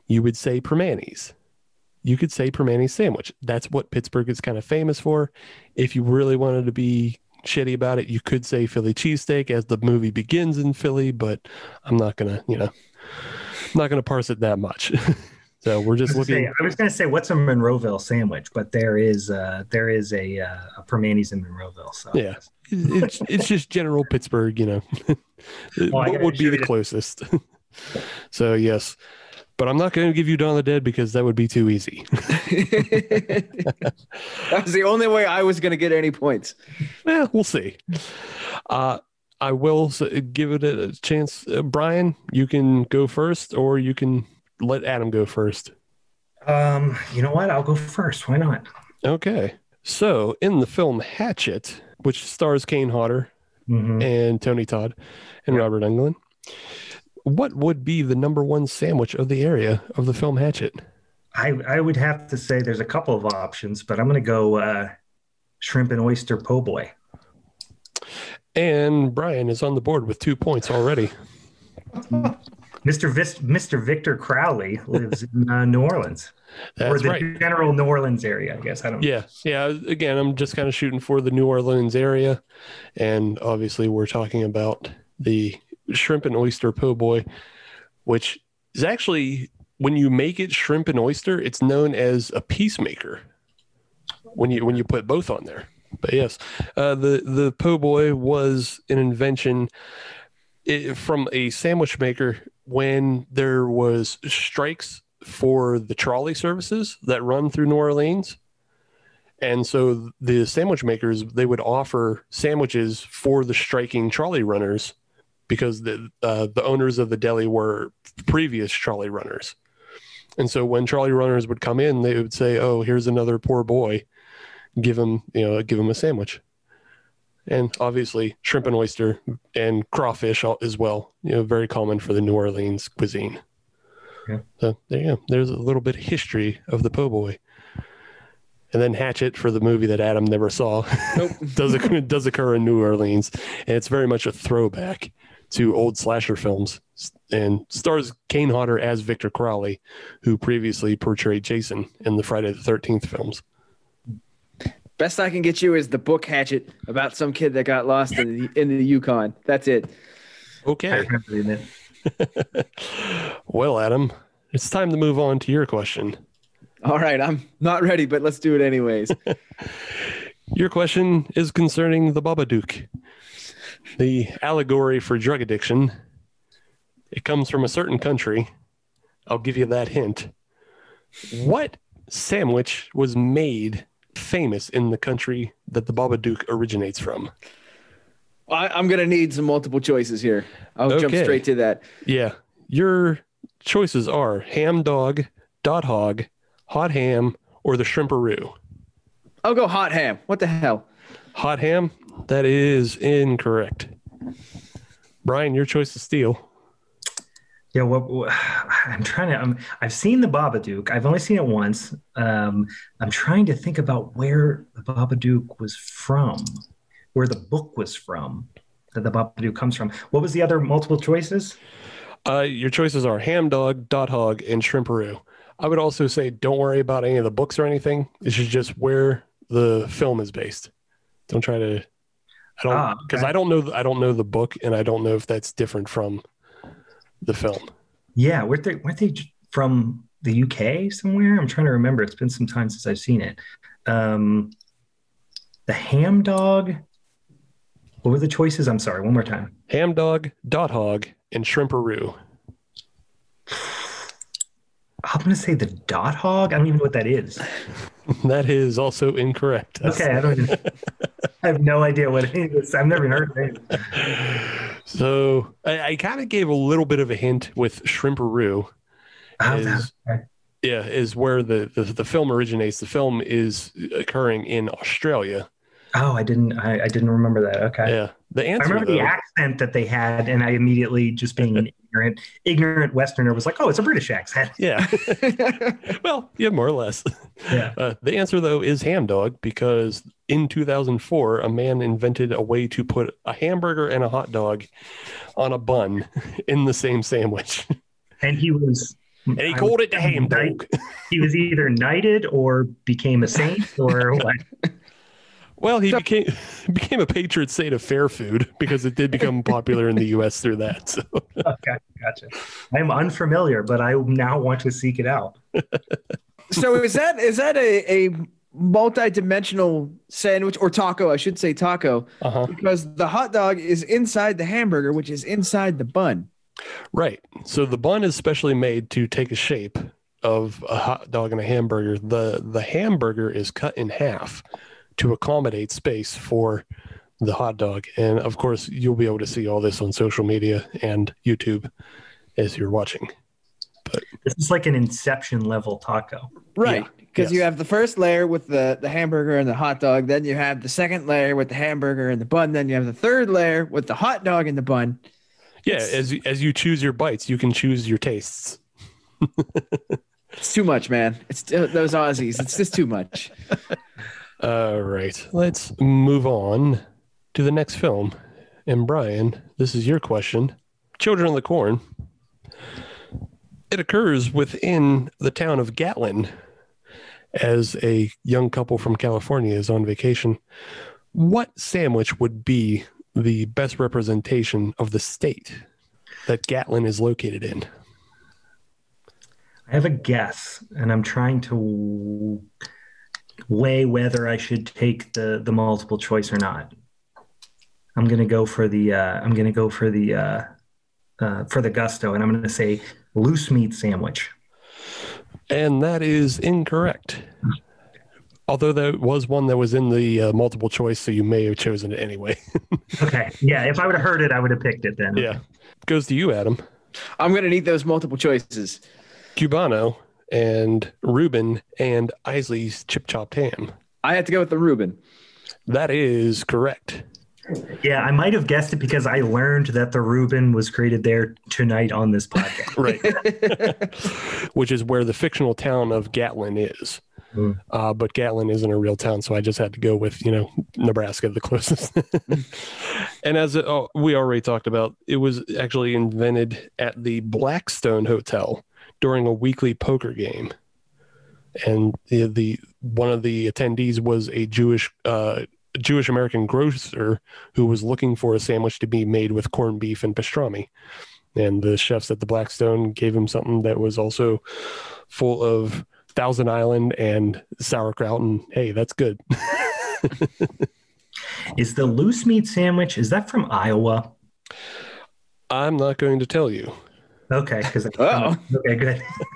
you would say Primanti's you could say Primanti's sandwich. That's what Pittsburgh is kind of famous for. If you really wanted to be shitty about it, you could say Philly cheesesteak as the movie begins in Philly, but I'm not gonna, you know, I'm not gonna parse it that much. so we're just was, gonna say, looking. I was gonna say what's a Monroeville sandwich, but there is uh, there is a uh, a Primanti's in Monroeville. So Yeah, it's it's just general Pittsburgh, you know. I what would be the the- closest? so yes, but I'm not going to give you Dawn of the Dead because that would be too easy. that was the only way I was going to get any points. Yeah, we'll see. Uh, I will give it a chance. Uh, Brian, you can go first, or you can let Adam go first. um, you know what? I'll go first. Why not? Okay. So, in the film Hatchet, which stars Kane Hodder Mhm. and Tony Todd and Robert Englund, what would be the number one sandwich of the area of the film Hatchet? I I would have to say there's a couple of options, but I'm gonna go uh, shrimp and oyster po' boy. And Brian is on the board with two points already. Mr. Vis- Mr. Victor Crowley lives in uh, New Orleans or the right. general New Orleans area, I guess. I don't know. Yeah, yeah. Again, I'm just kind of shooting for the New Orleans area, and obviously we're talking about the shrimp and oyster po' boy, which is actually when you make it shrimp and oyster, it's known as a peacemaker. When you when you put both on there, but yes, uh, the the po' boy was an invention i from a sandwich maker when there was strikes for the trolley services that run through New Orleans. And so the sandwich makers they would offer sandwiches for the striking trolley runners because the uh, the owners of the deli were previous trolley runners. And so when trolley runners would come in, they would say, "Oh, here's another poor boy. Give him, you know, give him a sandwich." And obviously, shrimp and oyster and crawfish as well. You know, very common for the New Orleans cuisine. Yeah. So there you go. There's a little bit of history of the po' boy. and then Hatchet for the movie that Adam never saw. Nope. does occur, does occur in New Orleans, and it's very much a throwback to old slasher films, and stars Kane Hodder as Victor Crowley, who previously portrayed Jason in the Friday the Thirteenth films. Best I can get you is the book Hatchet about some kid that got lost in the in the Yukon. That's it. Okay, remember reading it. well, Adam, it's time to move on to your question. All right, I'm not ready, but let's do it anyways. Your question is concerning the Babadook, the allegory for drug addiction. It comes from a certain country. I'll give you that hint. What sandwich was made famous in the country that the Babadook originates from? I, I'm gonna need some multiple choices here. I'll jump straight to that. Yeah, your choices are ham dog, dot hog, hot ham, or the shrimperoo. I'll go hot ham. What the hell? Hot ham? That is incorrect. Brian, your choice is steel. Yeah, what, what I'm trying to. I'm, I've seen the Babadook. I've only seen it once. Um, I'm trying to think about where the Babadook was from, where the book was from, that the Babadook comes from. What was the other multiple choices? Uh, your choices are ham dog, dot hog, and shrimperoo. I would also say don't worry about any of the books or anything. This is just where the film is based. Don't try to. I don't Ah, because okay. I don't know. I don't know the book, and I don't know if that's different from the film. Yeah, weren't they, weren't they from the UK somewhere? I'm trying to remember. It's been some time since I've seen it. Um, the ham dog. What were the choices? I'm sorry. One more time. Ham dog, dot hog, and shrimperoo. I'm going to say the dot hog. I don't even know what that is. That is also incorrect. That's- Okay, I don't. I have no idea what it is. I've never heard of it. So I, I kind of gave a little bit of a hint with shrimperoo. Oh, Is- okay. Yeah, is where the, the the film originates. The film is occurring in Australia. oh, I didn't. I, I didn't remember that. Okay. Yeah, the answer. I remember though, the accent that they had, and I immediately, just being an ignorant, ignorant Westerner, was like, "Oh, it's a British accent." Yeah. well, yeah, more or less. Yeah. Uh, the answer, though, is ham dog because in 2004, a man invented a way to put a hamburger and a hot dog on a bun in the same sandwich. And he was. And he I called it the ham dog. He was either knighted or became a saint or what? Well, he became became a patron saint of fair food because it did become popular in the U.S. through that. So, Okay, gotcha. I'm unfamiliar, but I now want to seek it out. so is that is that a, a multi-dimensional sandwich or taco? I should say taco uh-huh. because the hot dog is inside the hamburger, which is inside the bun. Right. So the bun is specially made to take a shape of a hot dog and a hamburger. The the hamburger is cut in half to accommodate space for the hot dog. And of course, you'll be able to see all this on social media and YouTube as you're watching. This is like an Inception level taco. Right. Yeah, Because you have the first layer with the, the hamburger and the hot dog. Then you have the second layer with the hamburger and the bun. Then you have the third layer with the hot dog and the bun. Yeah, It's- as you- as you choose your bites, you can choose your tastes. It's too much, man. It's uh, those Aussies. It's just too much. All right. Let's move on to the next film. And Brian, this is your question. Children of the Corn. It occurs within the town of Gatlin as a young couple from California is on vacation. What sandwich would be the best representation of the state that Gatlin is located in? I have a guess, and I'm trying to weigh whether I should take the the multiple choice or not. I'm gonna go for the uh, I'm gonna go for the uh, uh, for the gusto, and I'm gonna say loose meat sandwich. And that is incorrect. Although there was one that was in the uh, multiple choice, so you may have chosen it anyway. Okay, yeah. If I would have heard it, I would have picked it then. yeah. Goes to you, Adam. I'm gonna need those multiple choices. Cubano and Reuben and Isaly's chip chopped ham. I had to go with the Reuben. That is correct. Yeah, I might have guessed it because I learned that the Reuben was created there tonight on this podcast. Right. Which is where the fictional town of Gatlin is. Mm. Uh, but Gatlin isn't a real town, so I just had to go with you know Nebraska, the closest. and as it, oh, we already talked about, it was actually invented at the Blackstone Hotel during a weekly poker game, and the, the one of the attendees was a Jewish uh, Jewish American grocer who was looking for a sandwich to be made with corned beef and pastrami. And the chefs at the Blackstone gave him something that was also full of Thousand Island and sauerkraut. And hey, that's good. Is the loose meat sandwich, is that from Iowa? I'm not going to tell you. Okay, because Oh. okay, good.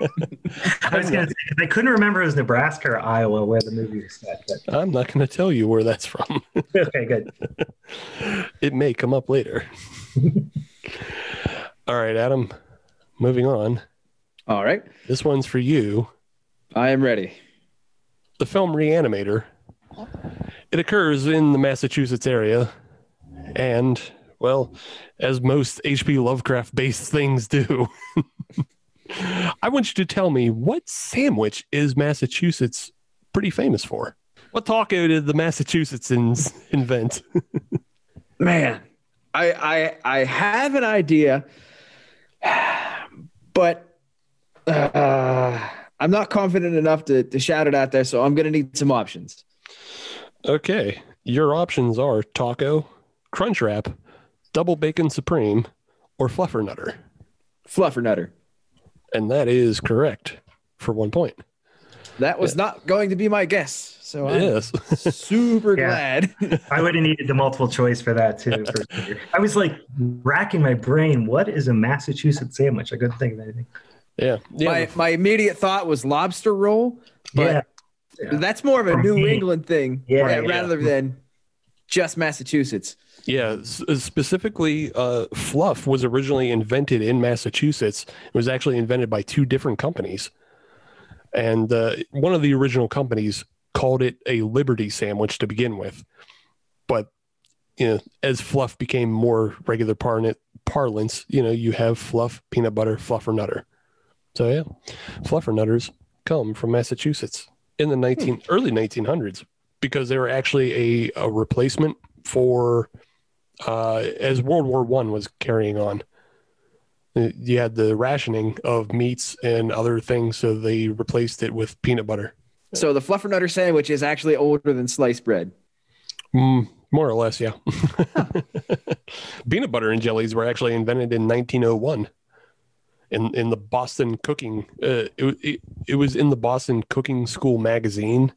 I was gonna say 'cause I couldn't remember it was Nebraska or Iowa where the movie was set. But I'm not going to tell you where that's from. okay, good. it may come up later. All right, Adam, moving on. All right. This one's for you. I am ready. the film Reanimator. It occurs in the Massachusetts area, and well, as most H.P. Lovecraft based things do, I want you to tell me what sandwich is Massachusetts pretty famous for? What taco did the Massachusettsans invent? Man, I I I have an idea, but uh, I'm not confident enough to, to shout it out there, so I'm gonna need some options. Okay, your options are taco, crunch wrap, double bacon supreme, or fluffernutter. Fluffernutter. And that is correct for one point. That was not going to be my guess, so I'm Yes. super Yeah. glad. I would have needed the multiple choice for that too. For. I was like racking my brain. What is a Massachusetts sandwich? I couldn't think of anything. Yeah. Yeah. my my immediate thought was lobster roll, but yeah, that's more of a For New me. England thing Yeah, ra- yeah. rather than just Massachusetts. Yeah, uh, specifically, uh, fluff was originally invented in Massachusetts. It was actually invented by two different companies, and uh, one of the original companies called it a Liberty sandwich to begin with. But you know, as fluff became more regular parlance, parlance, you know, you have fluff, peanut butter, fluff or nutter. So yeah, fluff or nutters come from Massachusetts in the nineteen early nineteen hundreds because they were actually a, a replacement for uh, as World War One was carrying on. Uh, You had the rationing of meats and other things, so they replaced it with peanut butter. So the fluffernutter sandwich is actually older than sliced bread. Mm, more or less, yeah. peanut butter and jellies were actually invented in 1901 in in the Boston Cooking. Uh, it, it it was in the Boston Cooking School magazine.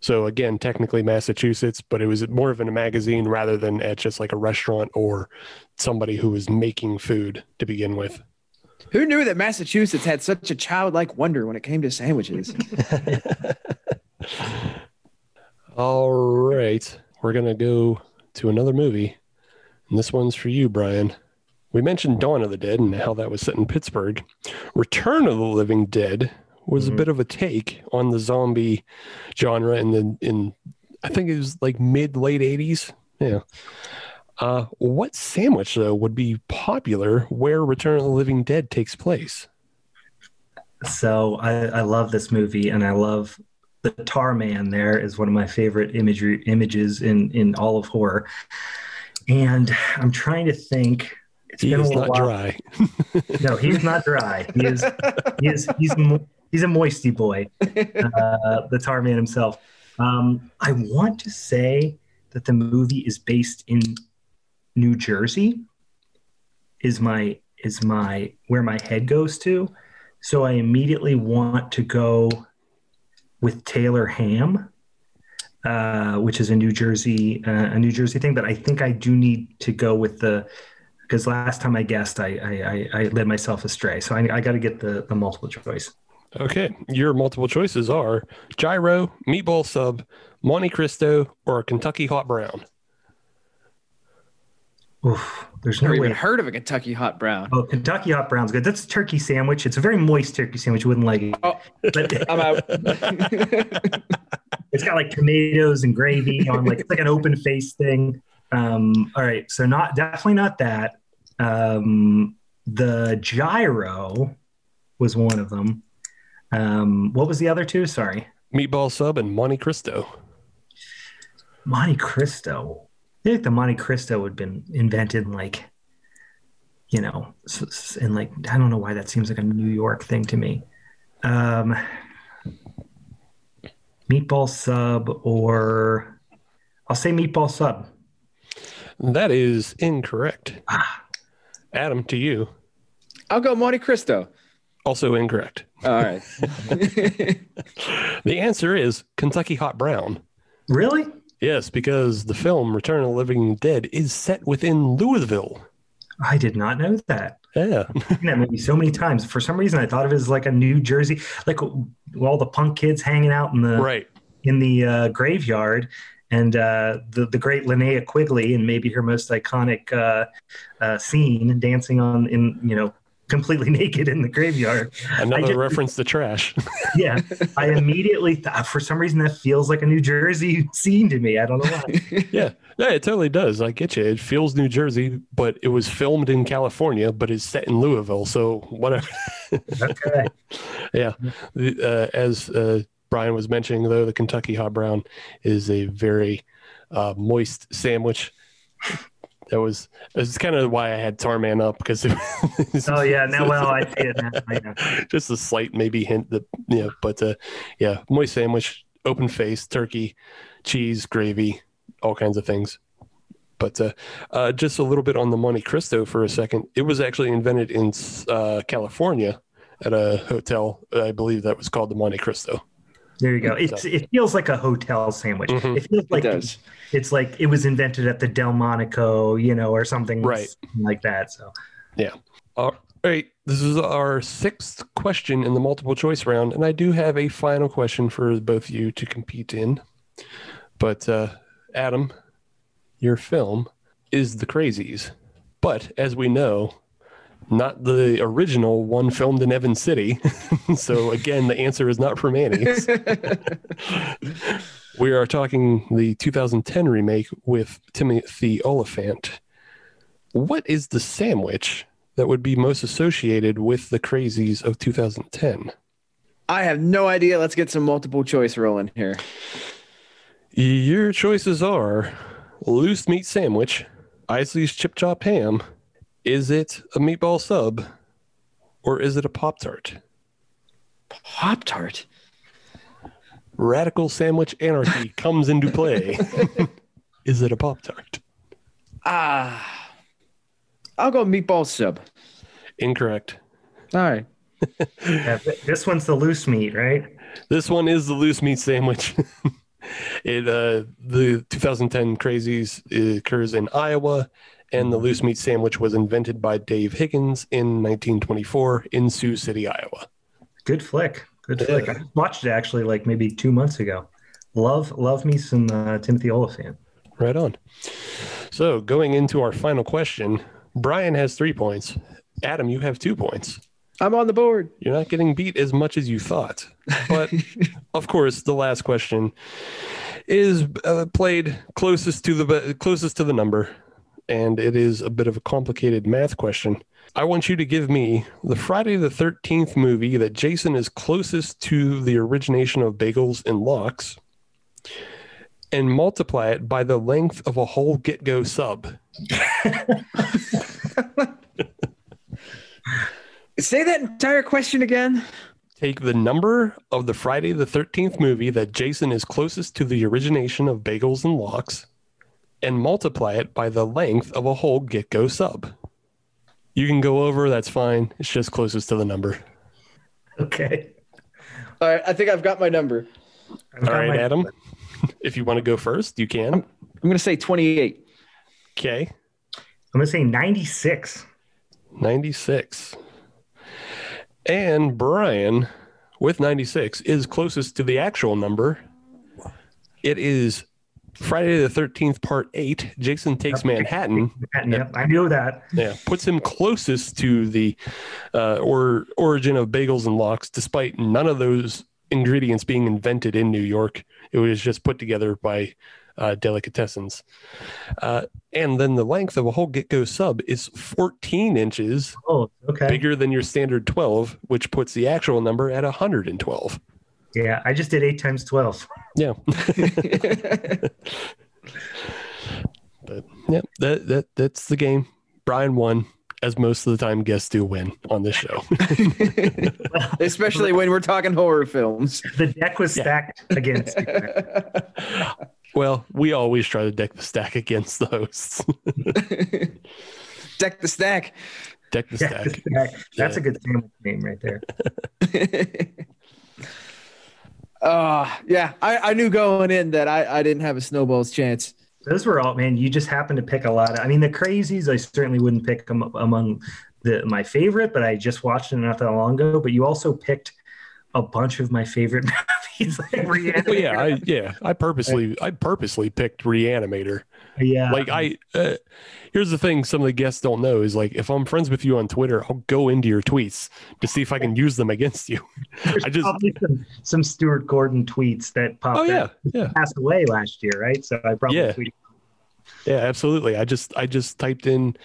So again, technically Massachusetts, but it was more of in a magazine rather than at just like a restaurant or somebody who was making food to begin with. Who knew that Massachusetts had such a childlike wonder when it came to sandwiches? All right, we're gonna go to another movie, and this one's for you, Brian. We mentioned Dawn of the Dead and how that was set in Pittsburgh. Return of the Living Dead was a bit of a take on the zombie genre in the in I think it was like mid late eighties. Yeah. Uh, what sandwich though would be popular where Return of the Living Dead takes place? So I, I love this movie, and I love the Tar Man. There is one of my favorite imagery images in in all of horror. And I'm trying to think. It's He been is little not while. dry. No, he's not dry. He is. He is. He's. a He's a moisty boy. Uh, the Tar Man himself. Um, I want to say that the movie is based in New Jersey. Is my is my where my head goes to. So I immediately want to go with Taylor Ham, uh, which is a New Jersey uh, a New Jersey thing. But I think I do need to go with the because last time I guessed, I I, I, I led myself astray. So I, I got to get the the multiple choice. Okay, your multiple choices are gyro, meatball sub, Monte Cristo, or Kentucky hot brown. Oof, there's no Never way. even heard of a Kentucky hot brown. Oh, Kentucky hot brown's good. That's a turkey sandwich. It's a very moist turkey sandwich. You wouldn't like it. Oh, But I'm out. it's got like tomatoes and gravy on like it's like an open face thing. Um, all right, so not definitely not that. Um, the gyro was one of them. Um, what was the other two? Sorry. Meatball sub and Monte Cristo. Monte Cristo. I think the Monte Cristo would have been invented in like, you know, s- like I don't know why that seems like a New York thing to me. Um, meatball sub, or I'll say meatball sub. That is incorrect. Ah. Adam, to you. I'll go Monte Cristo. Also incorrect. All right. The answer is Kentucky Hot Brown. Really? Yes, because the film Return of the Living Dead is set within Louisville. I did not know that. Yeah. I've seen that movie so many times. For some reason, I thought of it as like a New Jersey, like all the punk kids hanging out in the right. in the uh, graveyard, and uh, the the great Linnea Quigley, and maybe her most iconic uh, uh, scene, dancing on in you know completely naked in the graveyard. Another just- reference to trash. Yeah, I immediately thought for some reason that feels like a New Jersey scene to me. I don't know why. yeah. Yeah, it totally does. I get you. It feels New Jersey, but it was filmed in California, but it's set in Louisville. So whatever. Okay. yeah. Uh, as uh, Brian was mentioning, though, the Kentucky Hot Brown is a very uh, moist sandwich. That was it's kind of why I had Tarman up because it, Oh yeah, now well I see it now. Just a slight maybe hint that yeah, but uh, yeah, moist sandwich, open face, turkey, cheese, gravy, all kinds of things. But uh, uh, just a little bit on the Monte Cristo for a second. It was actually invented in uh, California at a hotel. I believe that was called the Monte Cristo. There you go. It's it feels like a hotel sandwich. Mhm. It feels like does. it's like it was invented at the Delmonico, you know, or something Right. like that. So yeah. All right, this is our sixth question in the multiple choice round, and I do have a final question for both of you to compete in. But uh, Adam, your film is The Crazies, but as we know, not the original one filmed in Evans City. so again, the answer is not for Manny's. we are talking the 2010 remake with Timothy Olyphant. What is the sandwich that would be most associated with the crazies of 2010? I have no idea. Let's get some multiple choice rolling here. Your choices are loose meat sandwich, Isaly's chip chop ham. Is it a meatball sub or is it a Pop Tart? Pop Tart. Radical sandwich anarchy comes into play. is it a Pop Tart? Ah, I'll go meatball sub. Incorrect. All right. yeah, this one's the loose meat, right? This one is the loose meat sandwich. it uh the 2010 crazies occurs in Iowa and the loose meat sandwich was invented by Dave Higgins in 1924 in Sioux City, Iowa. Good flick. Good Yeah. flick. I watched it actually like maybe two months ago. Love love me some uh, Timothy Olyphant. Right on. So, going into our final question, Brian has 3 points. Adam, you have 2 points. I'm on the board. You're not getting beat as much as you thought. But of course, the last question is uh, played closest to the closest to the number, and it is a bit of a complicated math question. I want you to give me the Friday the 13th movie that Jason is closest to the origination of bagels and lox and multiply it by the length of a whole GetGo sub. Say that entire question again. Take the number of the Friday the 13th movie that Jason is closest to the origination of bagels and lox and multiply it by the length of a whole GetGo sub. You can go over, that's fine. It's just closest to the number. Okay. All right. I think I've got my number. I've All got right, my- Adam. If you want to go first, you can. I'm going to say 28. Okay. I'm gonna say 96. 96. And Brian, with 96, is closest to the actual number. It is Friday the 13th, part eight. Jason takes Manhattan. Yep, I knew that. Yeah, puts him closest to the uh, or origin of bagels and lox, despite none of those ingredients being invented in New York. It was just put together by uh, delicatessens. Uh, and then the length of a whole GetGo sub is 14 inches, Oh, okay. bigger than your standard 12, which puts the actual number at 112. Yeah, I just did eight times twelve. Yeah. but yeah, that that that's the game. Brian won, as most of the time guests do win on this show. Especially when we're talking horror films. The deck was stacked against. well, we always try to deck the stack against the hosts. Deck the stack. deck the Yeah, stack. the stack. That's a good sandwich name right there. Uh yeah, I, I knew going in that I, I didn't have a snowball's chance. Those were all man. You just happened to pick a lot. Of, I mean, the crazies. I certainly wouldn't pick them among the my favorite, but I just watched it not that long ago. But you also picked a bunch of my favorite movies. Like Reanimator. Well, yeah, I yeah, I purposely I purposely picked Reanimator. Yeah. Like I uh, here's the thing some of the guests don't know is like if I'm friends with you on Twitter, I'll go into your tweets to see if I can use them against you. There's I just probably some, some Stuart Gordon tweets that popped. Oh yeah, yeah. passed away last year, right? So I probably Yeah. tweeted. Yeah, absolutely. I just I just typed in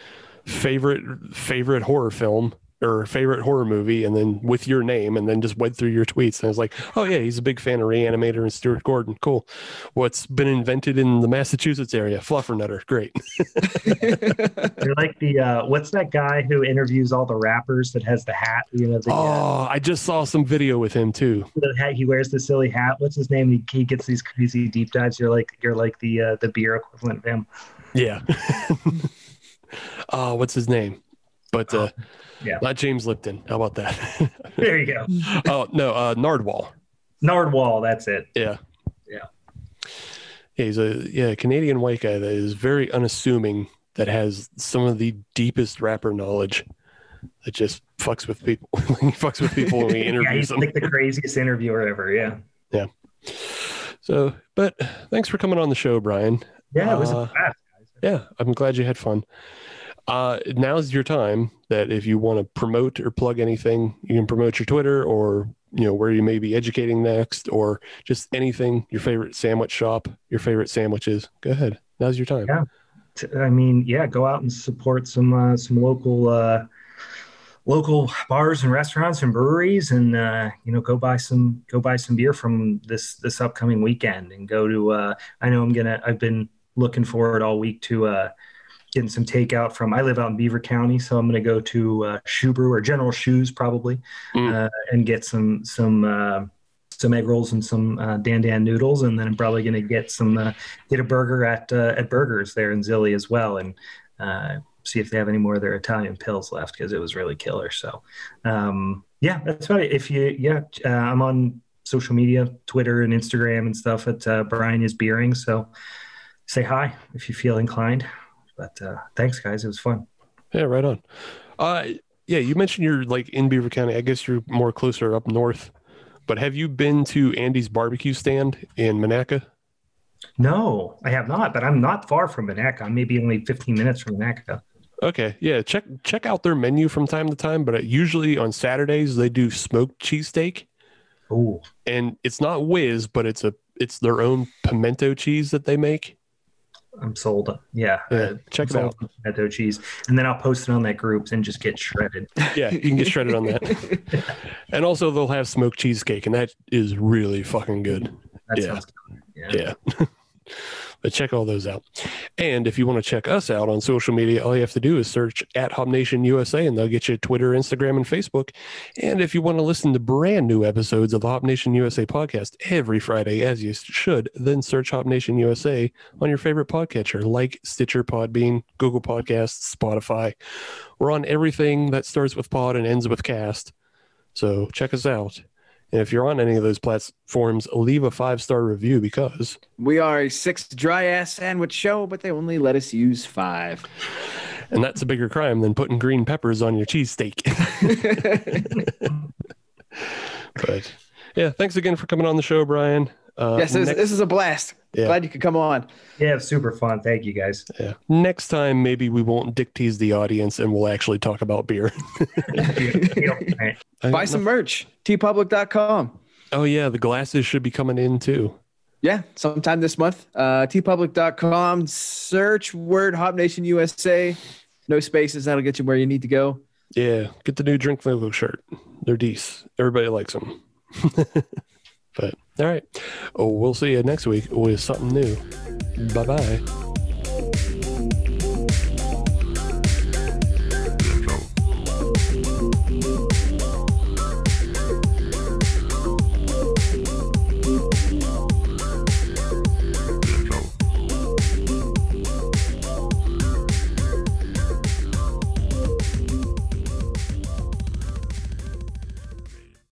favorite favorite horror film or favorite horror movie and then with your name and then just went through your tweets and I was like, "Oh yeah, he's a big fan of Reanimator and Stuart Gordon. Cool. What's been invented in the Massachusetts area? Fluffernutter. Great." You're like the uh, what's that guy who interviews all the rappers that has the hat? You know, the, uh, Oh, I just saw some video with him too. the hat. He wears the silly hat. What's his name? He, he gets these crazy deep dives. You're like you're like the uh, the beer equivalent of him. Yeah. oh, what's his name? But uh Yeah. not James Lipton. How about that? There you go. oh, no, uh Nardwuar. Nardwuar. That's it. Yeah. Yeah. Yeah, he's a yeah, Canadian white guy that is very unassuming that has some of the deepest rapper knowledge that just fucks with people. he fucks with people when he Yeah, interviews he's them. like the craziest interviewer ever. Yeah. Yeah. So, but thanks for coming on the show, Brian. Yeah, it was Uh, a blast. Yeah, I'm glad you had fun. Uh, now's your time that if you want to promote or plug anything, you can promote your Twitter or you know where you may be educating next or just anything. Your favorite sandwich shop, your favorite sandwiches. Go ahead. Now's your time. Yeah. I mean, yeah, go out and support some uh, some local uh, local bars and restaurants and breweries, and uh, you know, go buy some go buy some beer from this this upcoming weekend, and go to. Uh, I know I'm gonna. I've been looking forward all week to uh, getting some takeout from. I live out in Beaver County, so I'm gonna go to uh, Shoe Brew or General Shoes probably, Mm. uh, and get some some. Uh, some egg rolls and some uh, dan dan noodles, and then I'm probably going to get some uh, get a burger at uh, at Burgers there in Zilly as well, and uh, see if they have any more of their Italian Pils left because it was really killer. So, um, yeah, that's about it. If you, yeah, uh, I'm on social media, Twitter and Instagram and stuff at uh, Brian is Beering. So, say hi if you feel inclined. But uh, thanks, guys. It was fun. Yeah, right on. Uh, yeah, you mentioned you're like in Beaver County. I guess you're more closer up north. But have you been to Andy's barbecue stand in Monaca? No, I have not, but I'm not far from Monaca. I'm maybe only 15 minutes from Monaca. Okay, yeah, check check out their menu from time to time. But usually on Saturdays they do smoked cheesesteak, Oh, and it's not whiz, but it's a it's their own pimento cheese that they make. I'm sold. Yeah. Yeah, check it out. Pimento cheese, and then I'll post it on that group and just get shredded. Yeah, you can get shredded on that. And also they'll have smoked cheesecake, and that is really fucking good. That Yeah. sounds good. Yeah. Yeah. but check all those out. And if you want to check us out on social media, all you have to do is search at Hop Nation USA and they'll get you Twitter, Instagram, and Facebook. And if you want to listen to brand new episodes of the Hop Nation USA podcast every Friday, as you should, then search Hop Nation USA on your favorite podcatcher like Stitcher, Podbean, Google Podcasts, Spotify. We're on everything that starts with pod and ends with cast. So check us out. And if you're on any of those platforms, leave a five star review because We are a six dry ass sandwich show, but they only let us use five. And that's a bigger crime than putting green peppers on your cheesesteak. but yeah, thanks again for coming on the show, Brian. Uh, yes, this, next, this is a blast. Yeah. Glad you could come on. Yeah, super fun. Thank you guys. yeah. next time, maybe we won't dick tease the audience and we'll actually talk about beer. Buy some know- merch. teepublic.com. Oh, yeah, the glasses should be coming in too. Yeah, sometime this month. Uh, teepublic.com. Search word Hop Nation USA. No spaces. That'll get you where you need to go. Yeah, get the new Drink Logo shirt. They're decent. Everybody likes them. But all right, we'll see you next week with something new. Bye bye.